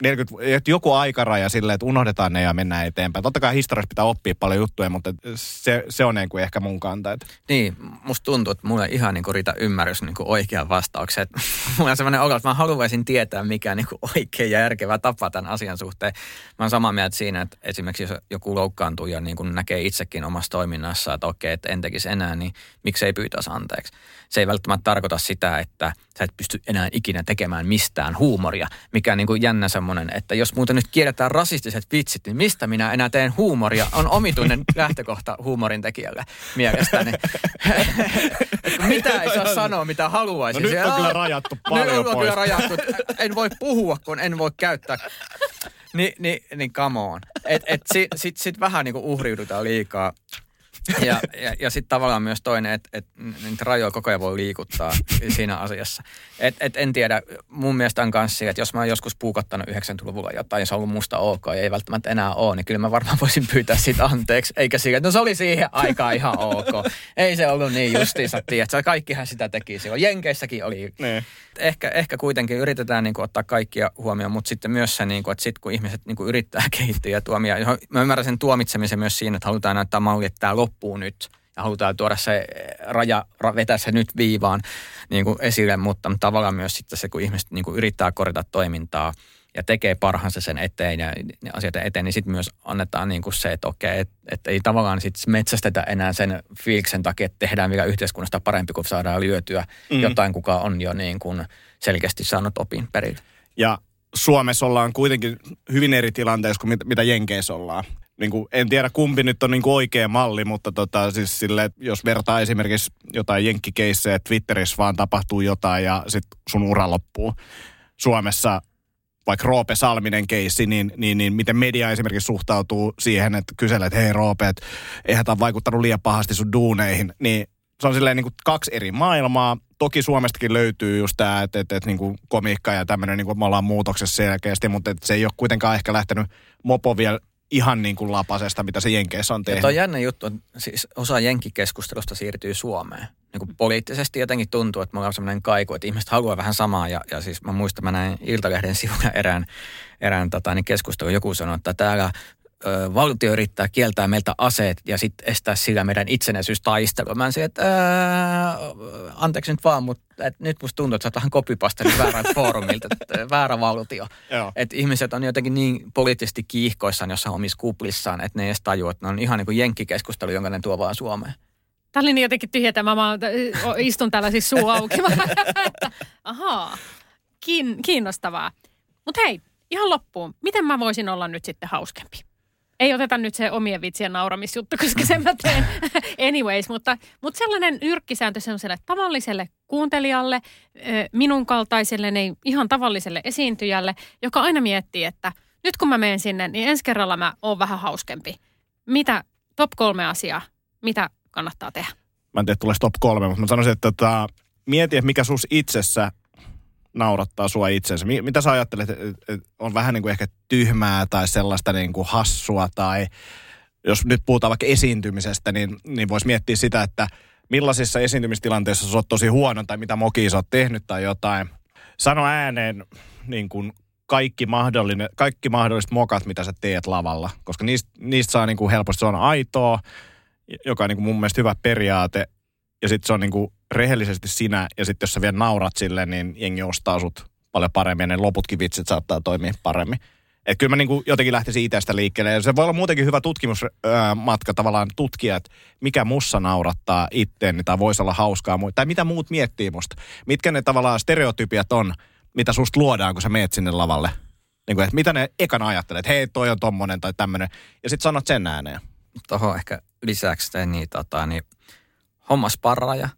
40, että joku aikaraja silleen, että unohdetaan ne ja mennään eteenpäin. Totta kai historiassa pitää oppia paljon juttuja, mutta se, se on niin kuin ehkä mun kanta. Että. Niin, musta tuntuu, että mulla ei ihan niinku riitä ymmärrys niinku oikean vastaukseen. Mulla on sellainen olo, että mä haluaisin tietää, mikä on niinku oikea ja järkevä tapa tämän asian suhteen. Mä oon samaa mieltä siinä, että esimerkiksi jos joku loukkaantuu ja niinku näkee itsekin omassa toiminnassa, että okei, että en tekisi enää, niin miksei pyytäisi anteeksi. Se ei välttämättä tarkoita sitä, että sä et pysty enää ikinä tekemään mistään huumoria, mikä on niinku jännä semmoinen, että jos muuten nyt kielletään rasistiset vitsit, niin mistä minä enää teen huumoria, on omituinen lähtökohta huumorin tekijälle mielestäni. Mitä ei saa sanoa, mitä haluaisi. No nyt on kyllä rajattu Nyt paljon on pois. kyllä rajattu. En voi puhua, kun en voi käyttää. Ni, niin, niin come on. Et, et sit, sit, sit vähän niinku uhriudutaan liikaa. Ja, ja, ja sitten tavallaan myös toinen, että et, niitä rajoja koko ajan voi liikuttaa siinä asiassa. Et, et en tiedä, mun mielestä on kanssa että jos mä oon joskus puukottanut 90-luvulla jotain ja se on ollut musta ok ja ei välttämättä enää ole, niin kyllä mä varmaan voisin pyytää siitä anteeksi. Eikä sillä, että no se oli siihen aikaan ihan ok. Ei se ollut niin justiinsa, tiedätkö? Kaikkihan sitä teki silloin. Jenkeissäkin oli Niin. ehkä, ehkä kuitenkin yritetään niin kuin, ottaa kaikkia huomioon, mutta sitten myös se, niin kuin, että sitten kun ihmiset niin kuin, yrittää kehittyä ja tuomia, mä ymmärrän sen tuomitsemisen myös siinä, että halutaan näyttää malli, että tämä loppuu nyt ja halutaan tuoda se raja, ra- vetää se nyt viivaan niin kuin esille, mutta tavallaan myös sitten se, kun ihmiset niin kuin yrittää korjata toimintaa ja tekee parhaansa sen eteen ja ne asioiden eteen, niin sitten myös annetaan niin kuin se, että okei, että et ei tavallaan sit metsästetä enää sen fiiliksen takia, että tehdään vielä yhteiskunnasta parempi, kun saadaan lyötyä mm. jotain, kuka on jo niin kuin selkeästi saanut opin perille. Ja Suomessa ollaan kuitenkin hyvin eri tilanteessa kuin mit, mitä Jenkeissä ollaan. Niin kuin, en tiedä kumpi nyt on niin kuin oikea malli, mutta tota, siis sille, jos vertaa esimerkiksi jotain jenkkikeissejä, Twitterissä vaan tapahtuu jotain ja sitten sun ura loppuu. Suomessa vaikka Roope Salminen keissi, niin, niin, niin miten media esimerkiksi suhtautuu siihen, että kyselee, että hei Roope, että eihän tämä vaikuttanut liian pahasti sun duuneihin, niin se on silleen niin kuin kaksi eri maailmaa. Toki Suomestakin löytyy just tämä, että, että, että niin kuin komiikka ja tämmöinen, niin kuin me ollaan muutoksessa selkeästi, mutta että se ei ole kuitenkaan ehkä lähtenyt mopo vielä ihan niin kuin lapasesta, mitä se Jenkeissä on tehnyt. toi jännä juttu, on, siis osa jenkkikeskustelusta siirtyy Suomeen. Niin kuin poliittisesti jotenkin tuntuu, että mulla on sellainen kaiku, että ihmiset haluaa vähän samaa. Ja, ja siis mä muistan, mä näin Iltalehden sivulla erään, erään tota, niin keskustelun. Joku sanoi, että täällä ö, valtio yrittää kieltää meiltä aseet ja sitten estää sillä meidän itsenäisyystaistelua. Mä sanoin, että ää, anteeksi nyt vaan, mutta et nyt musta tuntuu, että sä oot vähän väärältä foorumilta, että väärä valtio. Että ihmiset on jotenkin niin poliittisesti kiihkoissaan jossain omissa kuplissaan, että ne ei edes tajua, että ne on ihan niin kuin jenkkikeskustelu, jonka ne tuo vaan Suomeen. Tämä oli niin jotenkin tyhjentämä. Mä istun täällä siis suu auki. Ahaa, Kiin, kiinnostavaa. Mutta hei, ihan loppuun. Miten mä voisin olla nyt sitten hauskempi? Ei oteta nyt se omien vitsien nauramisjuttu, koska sen mä teen anyways. Mutta, mutta sellainen nyrkkisääntö sellaiselle tavalliselle kuuntelijalle, minun kaltaiselle, niin ihan tavalliselle esiintyjälle, joka aina miettii, että nyt kun mä menen sinne, niin ensi kerralla mä oon vähän hauskempi. Mitä, top kolme asiaa, mitä kannattaa tehdä? Mä en tiedä, tulee top kolme, mutta mä sanoisin, että tota, mieti, että mikä sus itsessä naurattaa sua itsensä? Mitä sä ajattelet, että on vähän niin kuin ehkä tyhmää tai sellaista niin kuin hassua tai jos nyt puhutaan vaikka esiintymisestä, niin, niin voisi miettiä sitä, että millaisissa esiintymistilanteissa sä oot tosi huono tai mitä mokia sä oot tehnyt tai jotain. Sano ääneen niin kuin kaikki, mahdollinen, kaikki mahdolliset mokat, mitä sä teet lavalla, koska niistä, niistä saa niin kuin helposti, se on aitoa, joka on niin kuin mun mielestä hyvä periaate, ja sitten se on niin kuin rehellisesti sinä, ja sitten jos sä vielä naurat sille, niin jengi ostaa sut paljon paremmin, ja ne loputkin vitsit saattaa toimia paremmin. Että kyllä mä niin jotenkin lähtisin itsestä liikkeelle. Ja se voi olla muutenkin hyvä tutkimusmatka tavallaan tutkia, että mikä mussa naurattaa itteeni tai voisi olla hauskaa. Tai mitä muut miettii musta. Mitkä ne tavallaan stereotypiat on, mitä susta luodaan, kun sä meet sinne lavalle. Niin kuin, että mitä ne ekana ajattelee, että hei toi on tommonen tai tämmönen. Ja sitten sanot sen ääneen. Tuohon ehkä lisäksi niin, tota, niin hommas parraaja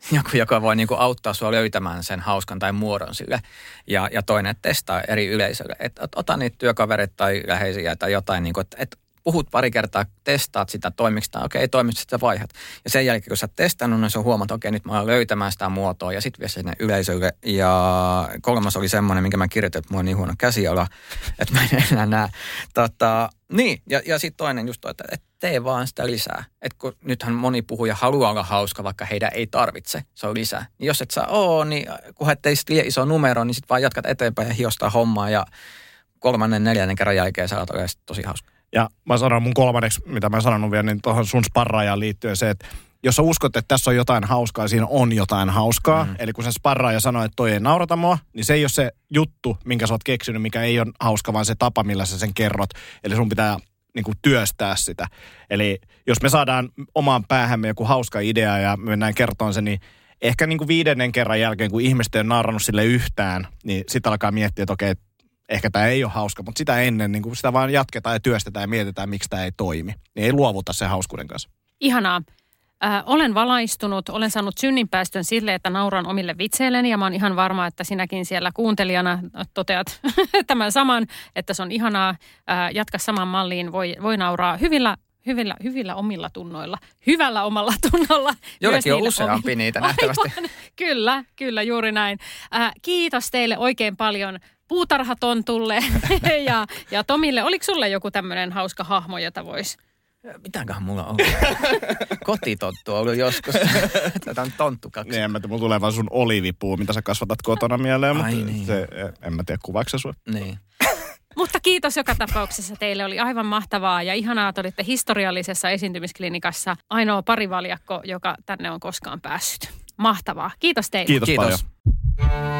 joku, joka voi niin kuin auttaa sinua löytämään sen hauskan tai muodon sille. Ja, ja toinen, että testaa eri yleisölle. Että ota niitä työkavereita tai läheisiä tai jotain, niin kuin, että, että puhut pari kertaa, testaat sitä, toimiko tämä, okei, toimiko sitä vaihat. Ja sen jälkeen, kun sä oot testannut, niin se on huomannut, okei, nyt mä oon löytämään sitä muotoa ja sitten vie sinne yleisölle. Ja kolmas oli semmoinen, minkä mä kirjoitin, että mulla on niin huono käsiala, että mä en enää näe. Tota, niin, ja, ja sitten toinen just toi, että, että tee vaan sitä lisää. Että kun nythän moni puhuja haluaa olla hauska, vaikka heidän ei tarvitse, se on lisää. Niin jos et saa oo, niin kun et teistä liian iso numero, niin sitten vaan jatkat eteenpäin ja hiostaa hommaa ja kolmannen, neljännen kerran jälkeen sä oot tosi hauska. Ja mä sanon mun kolmanneksi, mitä mä sanon vielä, niin tuohon sun sparraajaan liittyen se, että jos sä uskot, että tässä on jotain hauskaa, siinä on jotain hauskaa. Mm. Eli kun se sparraaja sanoo, että toi ei naurata mua, niin se ei ole se juttu, minkä sä oot keksinyt, mikä ei ole hauska, vaan se tapa, millä sä sen kerrot. Eli sun pitää niin kuin työstää sitä. Eli jos me saadaan omaan päähämme joku hauska idea ja me mennään kertoon se, niin ehkä niin kuin viidennen kerran jälkeen, kun ihmiset ei ole sille yhtään, niin sitten alkaa miettiä, että okei, ehkä tämä ei ole hauska, mutta sitä ennen niin kuin sitä vaan jatketaan ja työstetään ja mietitään, miksi tämä ei toimi. Niin ei luovuta sen hauskuuden kanssa. Ihanaa. Äh, olen valaistunut, olen saanut synninpäästön sille, että nauran omille vitseilleni ja mä oon ihan varma, että sinäkin siellä kuuntelijana toteat tämän saman, että se on ihanaa. Äh, jatka saman malliin, voi, voi nauraa hyvillä hyvillä, hyvillä omilla tunnoilla, hyvällä omalla tunnolla. Jollekin on useampi omilla. niitä nähtävästi. Aivan, kyllä, kyllä, juuri näin. Äh, kiitos teille oikein paljon puutarhatontulle ja, ja Tomille. Oliko sulle joku tämmöinen hauska hahmo, jota voisi Mitäköhän mulla on? Kotitonttu on ollut joskus. Tätä on tonttu kaksi. Niin, en mä tiedä, mulla tulee vaan sun olivipuu, mitä sä kasvatat kotona mieleen, mutta niin. se, en mä tiedä, kuvaako sua. Niin. Mutta kiitos joka tapauksessa. Teille oli aivan mahtavaa ja ihanaa, että olitte historiallisessa esiintymisklinikassa ainoa parivaljakko, joka tänne on koskaan päässyt. Mahtavaa. Kiitos teille. Kiitos, Kiitos. paljon.